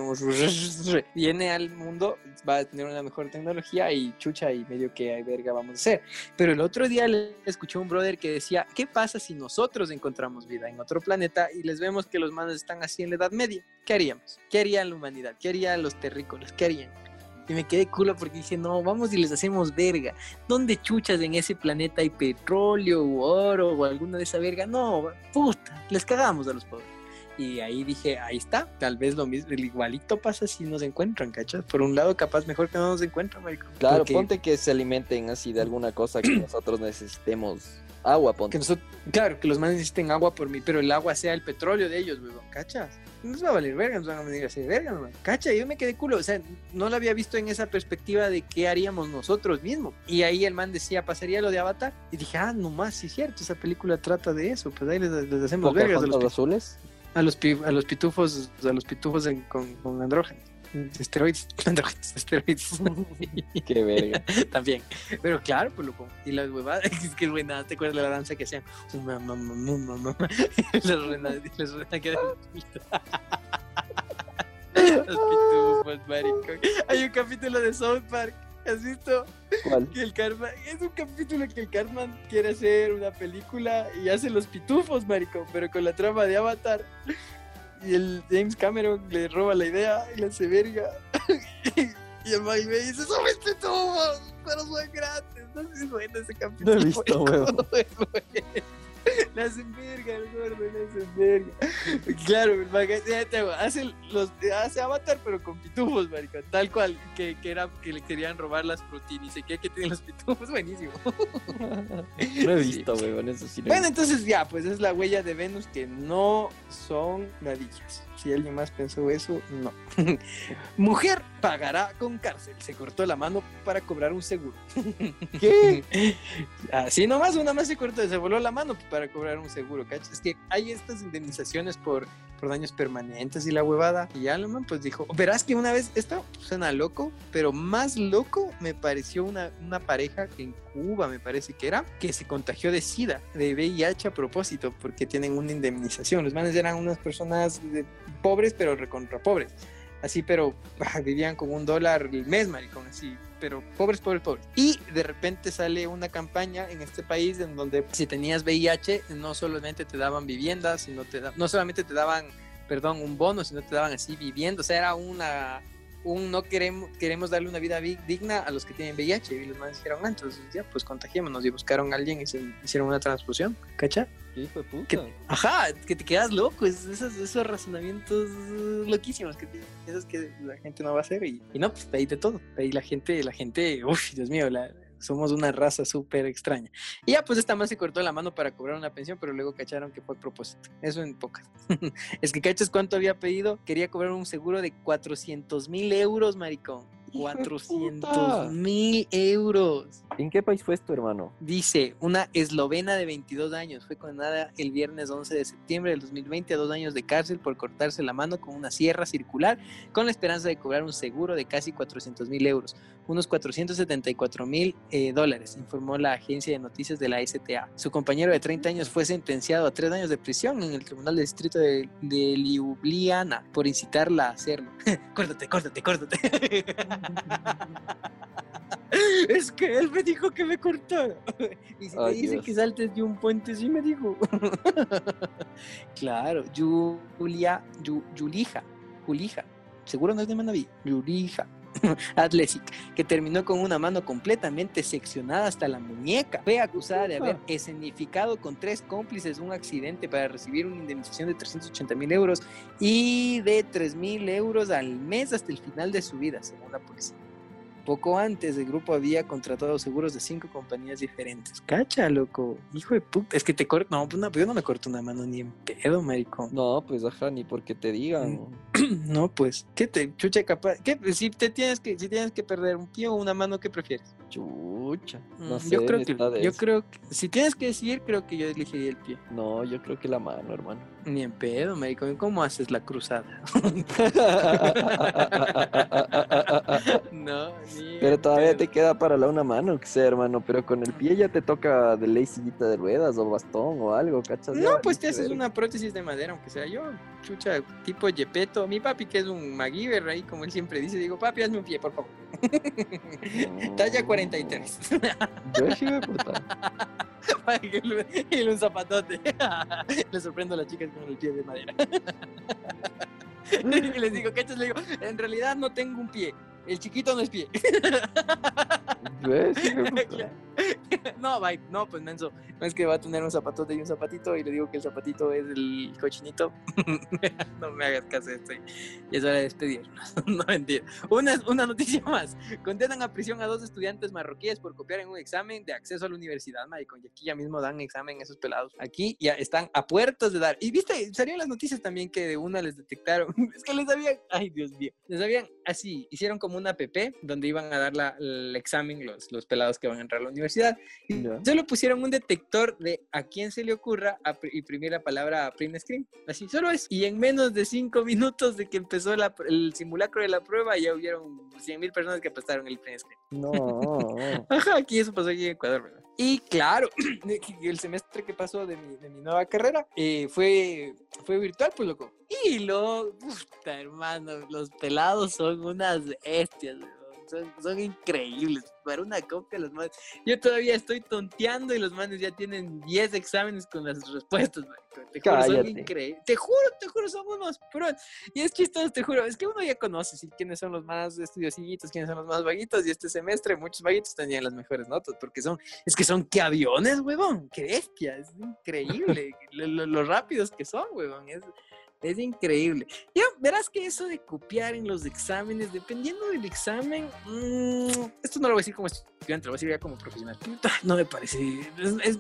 viene al mundo, va a tener una mejor tecnología y chucha y medio que hay verga vamos a hacer. Pero el otro día le escuché a un brother que decía, ¿qué pasa si nosotros encontramos vida en otro planeta y les vemos que los manos están así en la Edad Media? ¿Qué haríamos? ¿Qué haría la humanidad? ¿Qué harían los terrícolas? ¿Qué harían? Y me quedé culo porque dije, no, vamos y les hacemos verga. ¿Dónde chuchas en ese planeta hay petróleo o oro o alguna de esa verga? No, puta, les cagamos a los pobres. Y ahí dije, ahí está, tal vez lo mismo, el igualito pasa si nos encuentran, ¿cachas? Por un lado, capaz mejor que no nos encuentran, marico. Claro, Porque- ponte que se alimenten así de alguna cosa que nosotros necesitemos. Agua, ponte. que nosotros, claro, que los manes necesiten agua por mí, pero el agua sea el petróleo de ellos, weón, ¿cachas? Nos va a valer verga, nos van a venir a hacer verga, weón. Cacha, yo me quedé culo, o sea, no lo había visto en esa perspectiva de qué haríamos nosotros mismos. Y ahí el man decía, pasaría lo de Avatar, y dije, ah, no más, sí es cierto, esa película trata de eso, pues ahí les, les hacemos vergas a los, azules. a los, pi- a los pitufos, a los pitufos en- con, con andrógenos. Esteroides, andrógenos, esteroides. Qué verga. También. Pero claro, pues loco. Y las huevadas, es que buena, ¿te acuerdas de la danza que hacían? Mamá, mamá, mamá, mamá. Las renas, las renas que eran Los pitufos. Hay un capítulo de South Park. ¿Has visto? ¿Cuál? Que el Cartman, es un capítulo que el Cartman quiere hacer una película y hace los pitufos, marico, pero con la trama de Avatar. Y el James Cameron le roba la idea y le hace verga. y el Mike me dice, mis pitufos, pero son grandes. No sé si es bueno ese capítulo. No he visto, marico, Le hacen verga al gordo, le hacen verga. Claro, el hace, los, hace Avatar, pero con pitufos, marico. Tal cual, que, que, era, que le querían robar las proteínas. Y sé que tienen los pitufos, buenísimo. No he Sí. visto, weón, eso sí. no Bueno, entonces ya, pues es la huella de Venus que no son ladillas. Si alguien más pensó eso, no. Mujer pagará con cárcel. Se cortó la mano para cobrar un seguro. ¿Qué? Así nomás, una más se cortó, se voló la mano para cobrar un seguro, ¿cachas? Es que hay estas indemnizaciones por, por daños permanentes y la huevada. Y Alemán pues dijo, verás que una vez, esto suena loco, pero más loco me pareció una, una pareja en Cuba me parece que era, que se contagió de SIDA, de VIH a propósito, porque tienen una indemnización. Los manes eran unas personas de- pobres, pero recontra pobres. Así, pero ah, vivían con un dólar el mes, maricón, así, pero pobres, pobres, pobres. Y de repente sale una campaña en este país en donde si tenías VIH, no solamente te daban viviendas, sino te da- no solamente te daban, perdón, un bono, sino te daban así vivienda, o sea, era una un no queremos queremos darle una vida vi- digna a los que tienen VIH y los más dijeron, ah, entonces ya, pues contagiémonos y buscaron a alguien y se hicieron una transfusión, ¿cacha? ¿Qué hijo de puta? Ajá, que te quedas loco, es- esos, esos razonamientos loquísimos que piensas que la gente no va a hacer y, y no, pues ahí de todo, ahí la gente, la gente, uff, Dios mío, la- somos una raza súper extraña. Y ya pues esta más se cortó la mano para cobrar una pensión, pero luego cacharon que fue a propósito, eso en pocas. es que cachas cuánto había pedido, quería cobrar un seguro de 400 mil euros, maricón. Hijo de 400 puta. mil euros. ¿En qué país fue esto, hermano? Dice, una eslovena de 22 años fue condenada el viernes 11 de septiembre del 2020 a dos años de cárcel por cortarse la mano con una sierra circular con la esperanza de cobrar un seguro de casi 400 mil euros, unos 474 mil eh, dólares, informó la agencia de noticias de la STA. Su compañero de 30 años fue sentenciado a tres años de prisión en el Tribunal de Distrito de, de Ljubljana por incitarla a hacerlo. córtate, córtate, córtate. Es que él me dijo que me cortara. Y si te Ay, dice Dios. que saltes de un puente, sí me dijo. claro, Julia, Yu- Yulija, Julija, seguro no es de Manaví, Yulija. Athletic, que terminó con una mano completamente seccionada hasta la muñeca. Fue acusada de haber escenificado con tres cómplices un accidente para recibir una indemnización de 380 mil euros y de 3 mil euros al mes hasta el final de su vida, según la policía. Poco antes, el grupo había contratado seguros de cinco compañías diferentes. Cacha, loco. Hijo de puta. Es que te corto. No, pues no, yo no me corto una mano ni en pedo, maricón. No, pues ajá, ni porque te digan. No, pues, ¿qué te chucha capaz? ¿Qué, si te tienes que si tienes que perder un pie o una mano, ¿qué prefieres? Chucha. No Mm, sé, yo creo que yo creo que si tienes que decidir, creo que yo elegiría el pie. No, yo creo que la mano, hermano. Ni en pedo, maricón. ¿Cómo haces la cruzada? no, ni Pero todavía pedo. te queda para la una mano, que sea, hermano. Pero con el pie ya te toca de ley sillita de ruedas o bastón o algo, ¿cachas? No, pues te haces una prótesis de madera, aunque sea yo, chucha, tipo Yepeto. Mi papi, que es un MacGyver ahí, como él siempre dice, digo, papi, hazme un pie, por favor. Talla 43. Yo sí, puta. Para que le- un zapatote. le sorprendo a las chicas con el pie de madera. y les digo, ¿qué Le digo, en realidad no tengo un pie. El chiquito no es pie. No, bye. No, pues menso. No es que va a tener un zapatote y un zapatito y le digo que el zapatito es el cochinito. no me hagas caso de esto. Y es hora de despedirnos. no mentira. Una, una noticia más. Condenan a prisión a dos estudiantes marroquíes por copiar en un examen de acceso a la universidad, maricón. Y aquí ya mismo dan examen esos pelados. Aquí ya están a puertas de dar. Y viste, salieron las noticias también que de una les detectaron. es que les habían, ay Dios mío, les habían así, hicieron como una app donde iban a dar la- el examen los, los pelados que van a entrar a la universidad. Y Ya. solo pusieron un detector de a quién se le ocurra imprimir la palabra print screen. Así, solo es. Y en menos de cinco minutos de que empezó la el simulacro de la prueba, ya hubieron 100 mil personas que prestaron el print screen. No. Ajá, aquí eso pasó aquí en Ecuador, ¿verdad? Y claro, el semestre que pasó de mi, de mi nueva carrera eh, fue, fue virtual, pues loco. Y lo, puta hermano, los pelados son unas bestias. Son, son increíbles. Para una copia, los manes. Yo todavía estoy tonteando y los manes ya tienen 10 exámenes con las respuestas, marico. Te juro, son Cállate. increíbles. Te juro, te juro, son unos pros. Y es chistoso, te juro. Es que uno ya conoce ¿sí? quiénes son los más estudiositos, quiénes son los más vaguitos. Y este semestre muchos vaguitos tenían las mejores notas porque son, es que son que aviones, huevón. Qué bestia, es increíble. lo, lo- lo rápidos que son, huevón. Es, es increíble. Ya verás que eso de copiar en los exámenes, dependiendo del examen, mm, esto no lo voy a decir como estudiante, lo voy a decir ya como profesional. No me parece. es- es-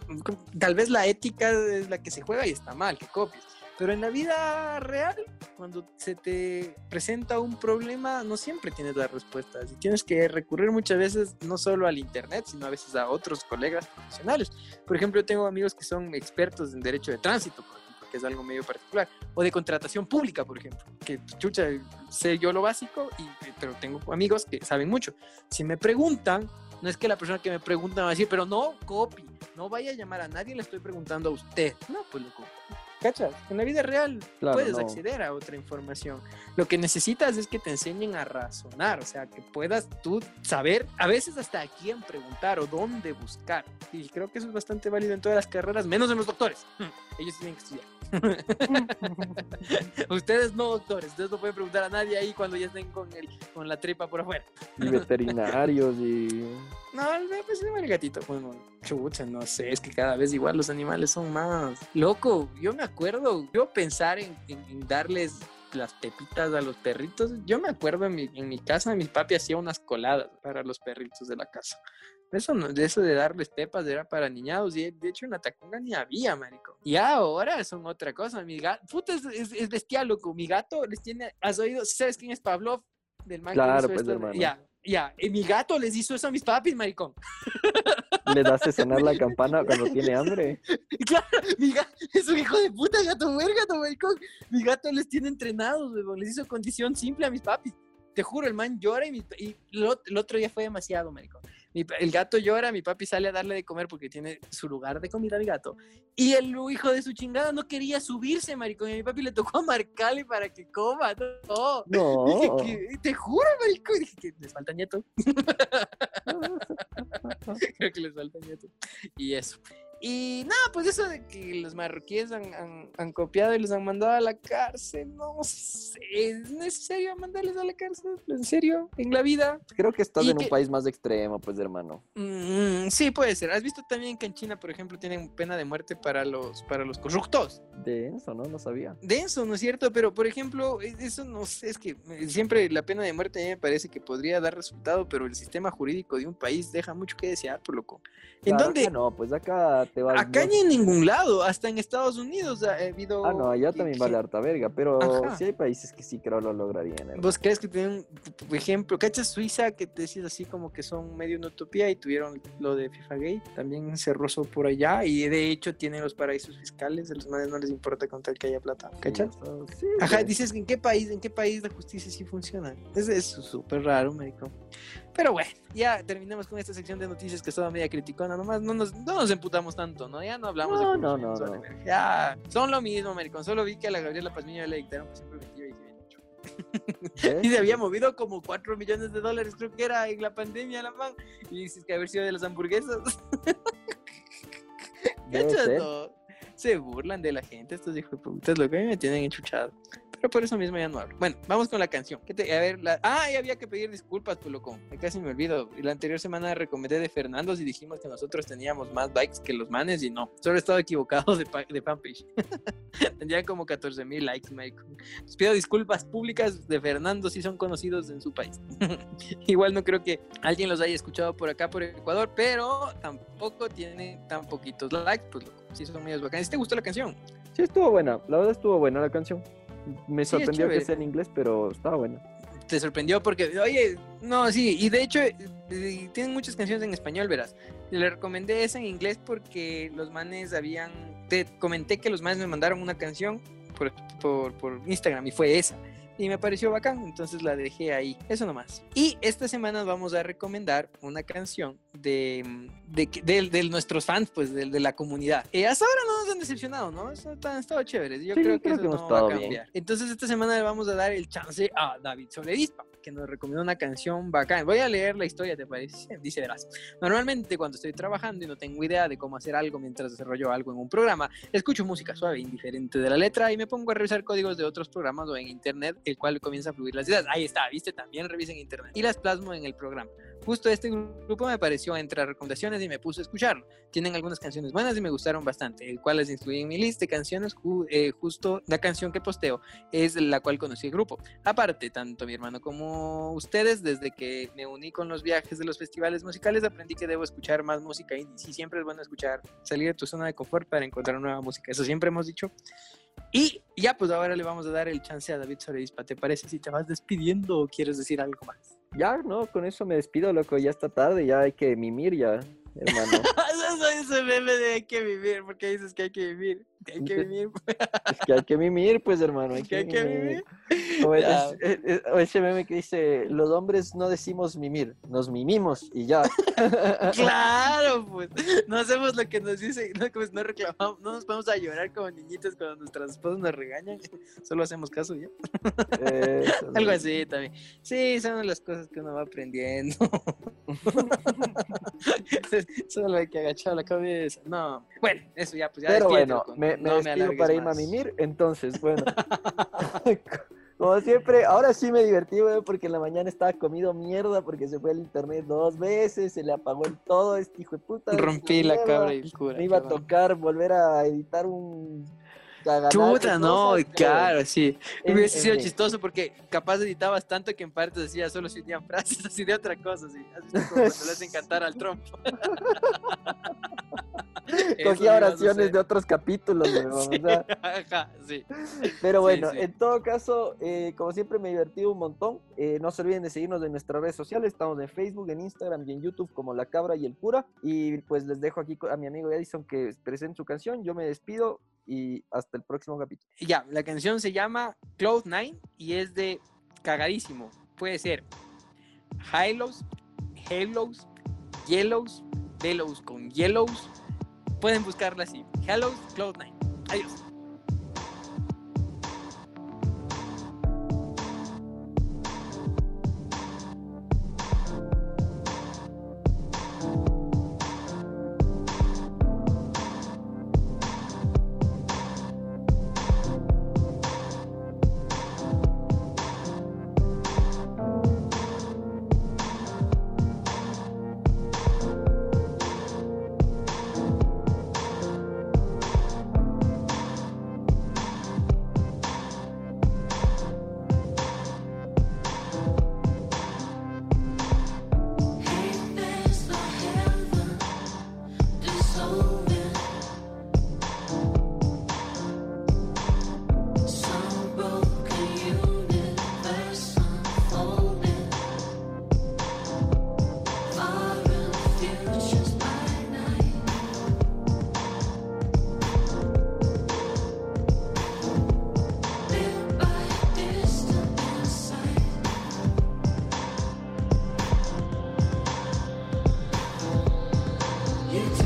tal vez la ética es la que se juega y está mal que copies. Pero en la vida real, cuando se te presenta un problema, no siempre tienes las respuestas y tienes que recurrir muchas veces no solo al internet, sino a veces a otros colegas profesionales. Por ejemplo, yo tengo amigos que son expertos en derecho de tránsito, por que es algo medio particular, o de contratación pública, por ejemplo, que chucha, sé yo lo básico, y, pero tengo amigos que saben mucho. Si me preguntan, no es que la persona que me pregunta va a decir, pero no, copy, no vaya a llamar a nadie, le estoy preguntando a usted. No, pues loco. ¿Cachas? En la vida real Claro, puedes no. acceder a otra información. Lo que necesitas es que te enseñen a razonar, o sea, que puedas tú saber a veces hasta a quién preguntar o dónde buscar. Y creo que eso es bastante válido en todas las carreras, menos en los doctores. Ellos tienen que estudiar. ustedes no doctores, ustedes no pueden preguntar a nadie ahí cuando ya estén con, el, con la tripa por afuera. Y veterinarios y. No, pues el gatito. Bueno, chucha, no sé, es que cada vez igual los animales son más. Loco, yo me acuerdo, yo pensar en, en- en darles las pepitas a los perritos, yo me acuerdo en mi, en mi casa, mi papi hacía unas coladas para los perritos de la casa. Eso, no, de eso de darles pepas era para niñados, y de hecho en la tacunga ni había, marico. Y ahora son otra cosa, mi gato, puta, es, es, es bestial, loco, mi gato les tiene, ¿has oído? ¿Sabes quién es Pavlov? Del man que Claro, hizo pues, esto? hermano. Ya, ya, y mi gato les hizo eso a mis papis, maricón. Les hace sonar la campana cuando tiene hambre. Claro, mi gato es un hijo de puta gato verga, gato maricón. Mi gato les tiene entrenados, weón. Les hizo condición simple a mis papis. Te juro, el man llora y, mi- y lo- el otro día fue demasiado, maricón. Mi el gato llora, mi papi sale a darle de comer porque tiene su lugar de comida al gato. Y el hijo de su chingada no quería subirse, maricón. Y a mi papi le tocó marcarle para que coma. No. Dije No. que, te juro, maricón. Dije que les falta nieto. Creo que les falta nieto. Y eso. Y nada, pues eso de que los marroquíes han, han- han copiado y los han mandado a la cárcel, no sé, ¿es necesario mandarles a la cárcel? ¿En serio? ¿En la vida? Creo que estás Y en un que- país más extremo, pues, hermano. Mm, sí, puede ser. ¿Has visto también que en China, por ejemplo, tienen pena de muerte para los, para los corruptos? Denso, ¿no? No sabía. denso, ¿no es cierto? Pero, por ejemplo, e- eso no sé, es que eh, siempre la pena de muerte a mí me parece que podría dar resultado, pero el sistema jurídico de un país deja mucho que desear, por loco. ¿En Claro, dónde? acá no, pues acá te vas. Acá no- ni en ningún lado, hasta en Estados Unidos ha habido... Ah, no, allá que- también que- vale harta verga, pero Ajá. sí hay países que sí creo lo lograrían. hermano. ¿Vos crees que tienen, por ejemplo, cachas Suiza que te decís así como que son medio una utopía y tuvieron lo de FIFA Gate? También se rozó por allá y de hecho tienen los paraísos fiscales, a los manes no les importa con tal que haya plata, ¿cachas? Sí, o sea, sí, Ajá, güey. dices, ¿en qué país, en qué país la justicia sí funciona? Es súper raro, médico. Pero bueno, ya terminemos con esta sección de noticias que estaba media criticona, nomás no nos, no nos emputamos tanto, ¿no? Ya no hablamos No, de no, no, no. Ya, son lo mismo, maricón. Solo vi que a la Gabriela Pazmiño le dictaron prisión preventiva y bien hecho. ¿Ves? Y se había movido como 4 millones de dólares, creo que era en la pandemia, la man. Y dices que haber sido de las hamburguesas. Se burlan de la gente, estos hijos de putas, lo que a mí me tienen enchuchado. Pero por eso mismo ya no hablo. Bueno, vamos con la canción. ¿Qué te- a ver, la... Ah, y había que pedir disculpas, pues loco. Casi me olvido. La anterior semana recomendé de Fernandos y dijimos que nosotros teníamos más likes que los manes y no. Solo he estado equivocado de, de fanpage. Como 14 mil likes, Michael. Les pido disculpas públicas de Fernando si son conocidos en su país. Igual no creo que alguien los haya escuchado por acá, por Ecuador, pero tampoco tienen tan poquitos likes, pues loco. Sí, son medios bacanas. ¿Te gustó la canción? Sí, estuvo buena. La verdad estuvo buena la canción. Me Sí, sorprendió que sea en inglés, pero estaba buena. te sorprendió porque, oye, no, sí, y de hecho tienen muchas canciones en español, verás. Le recomendé esa en inglés porque los manes habían, te comenté que los manes me mandaron una canción por, por, por Instagram y fue esa. Y me pareció bacán, entonces la dejé ahí. Eso nomás. Y esta semana vamos a recomendar una canción de, de, de, de nuestros fans, pues, de, de la comunidad. Eh, hasta ahora no nos han decepcionado, ¿no? Han estado chéveres. Yo Sí, creo que creo eso que no va a estado bien. cambiar. Entonces esta semana le vamos a dar el chance a David Soledispa, que nos recomendó una canción bacán. Voy a leer la historia, ¿te parece? Dice, verás. Normalmente cuando estoy trabajando y no tengo idea de cómo hacer algo mientras desarrollo algo en un programa, escucho música suave, indiferente de la letra y me pongo a revisar códigos de otros programas o en internet, el cual comienza a fluir las ideas. Ahí está, viste, también revisen internet. Y las plasmo en el programa. Justo este grupo me pareció entre recomendaciones y me puse a escucharlo. Tienen algunas canciones buenas y me gustaron bastante, el cual les incluí en mi lista de canciones. Eh, justo la canción que posteo es la cual conocí el grupo. Aparte, tanto mi hermano como ustedes, desde que me uní con los viajes de los festivales musicales, aprendí que debo escuchar más música indie. Sí, siempre es bueno escuchar, salir de tu zona de confort para encontrar nueva música. Eso siempre hemos dicho. Y ya, pues ahora le vamos a dar el chance a David Soredispa. ¿Te parece si te vas despidiendo o quieres decir algo más? Ya, no, con eso me despido, loco. Ya está tarde, ya hay que mimir ya, hermano. Soy ese meme de hay que vivir. ¿Por qué dices que hay que vivir? Que hay que vivir. es que hay que mimir, pues, hermano. Hay que hay que mimir. vivir. O, es- Ya. es- es- o ese meme que dice, los hombres no decimos mimir, nos mimimos y ya. Claro, pues. No hacemos lo que nos dicen, no, pues, no reclamamos, no nos vamos a llorar como niñitos cuando nuestras esposas nos regañan. Solo hacemos caso ya. Eso, Algo así también. Sí, son las cosas que uno va aprendiendo. Solo hay que agachar la cabeza. No. Bueno, eso ya, pues ya Pero bueno, loco. Me, me No despido alargues para irme a más. mimir. Entonces, bueno. Como siempre, ahora sí me divertí, güey, porque en la mañana estaba comido mierda porque se fue el internet dos veces, se le apagó el todo, este hijo de puta. Rompí la cabra y el cura. Me iba a tocar volver a editar un Chuta, no, cosas, pero claro, sí. en- Hubiese sido chistoso porque capaz editabas tanto que en parte decía solo se unían frases así de otra cosa, sí. ¿Has visto como cuando le hacen cantar al trompo? Cogía oraciones de otros capítulos, güey, o Sí, sea, ajá, sí. Pero bueno, sí. en todo caso, eh, como siempre me he divertido un montón. Eh, no se olviden de seguirnos en nuestras redes sociales. Estamos en Facebook, en Instagram y en YouTube como La Cabra y el Cura. Y pues les dejo aquí a mi amigo Edison que presente su canción. Yo me despido y hasta el próximo capítulo. Ya, la canción se llama Cloud9 y es de cagadísimo. Puede ser Halos, Halos, Yellows, Velos con Yellows. Pueden buscarla así. Halos, Cloud9. Adiós. You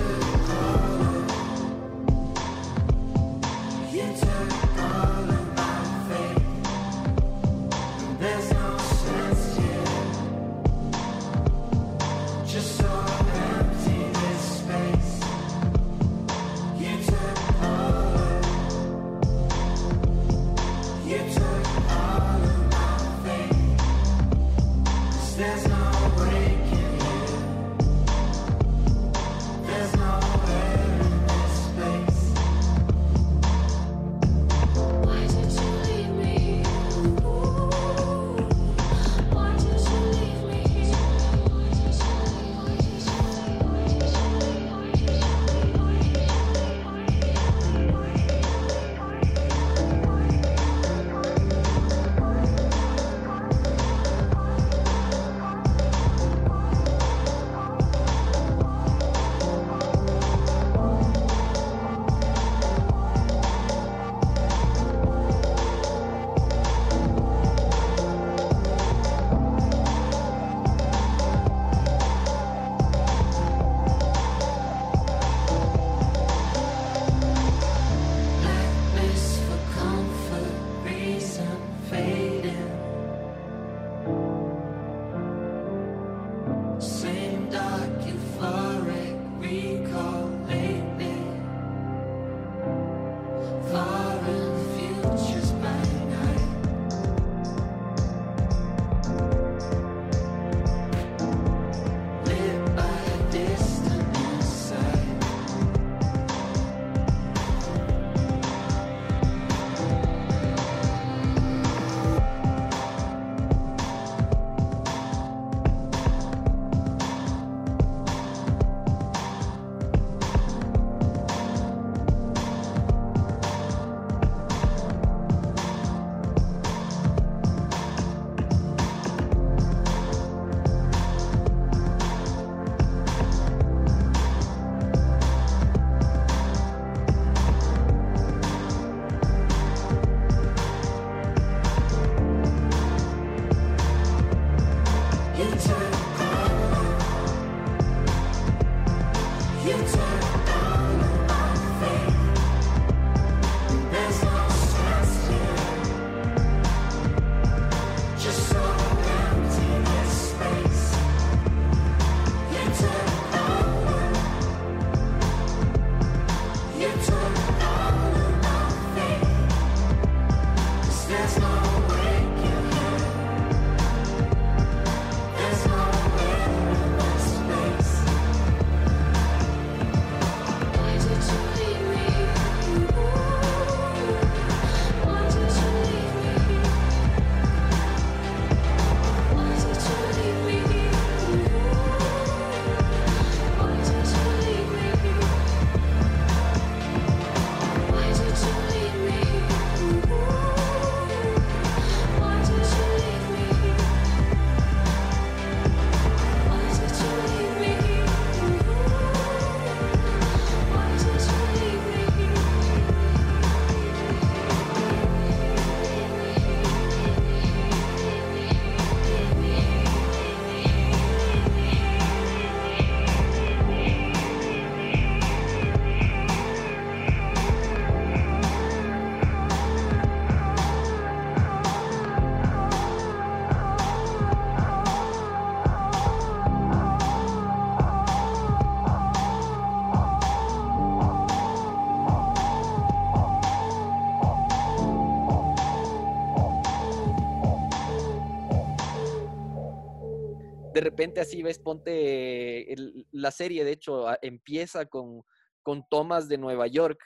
repente así ves, ponte la serie, de hecho, empieza con, con tomas de Nueva York,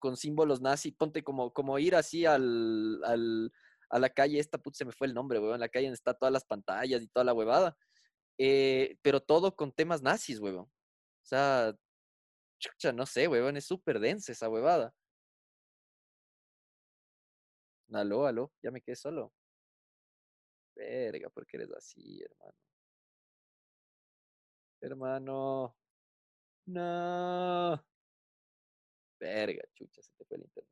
con símbolos nazi, ponte como, como ir así al, al- a la calle, esta putz se me fue el nombre, weón, la calle donde está todas las pantallas y toda la huevada, eh, pero todo con temas nazis, huevón. O sea, chucha, no sé, huevón, es súper densa esa huevada. Aló, aló, ya me quedé solo. Verga, ¿por qué eres así, hermano? hermano. No. Verga, chucha, se te fue el internet.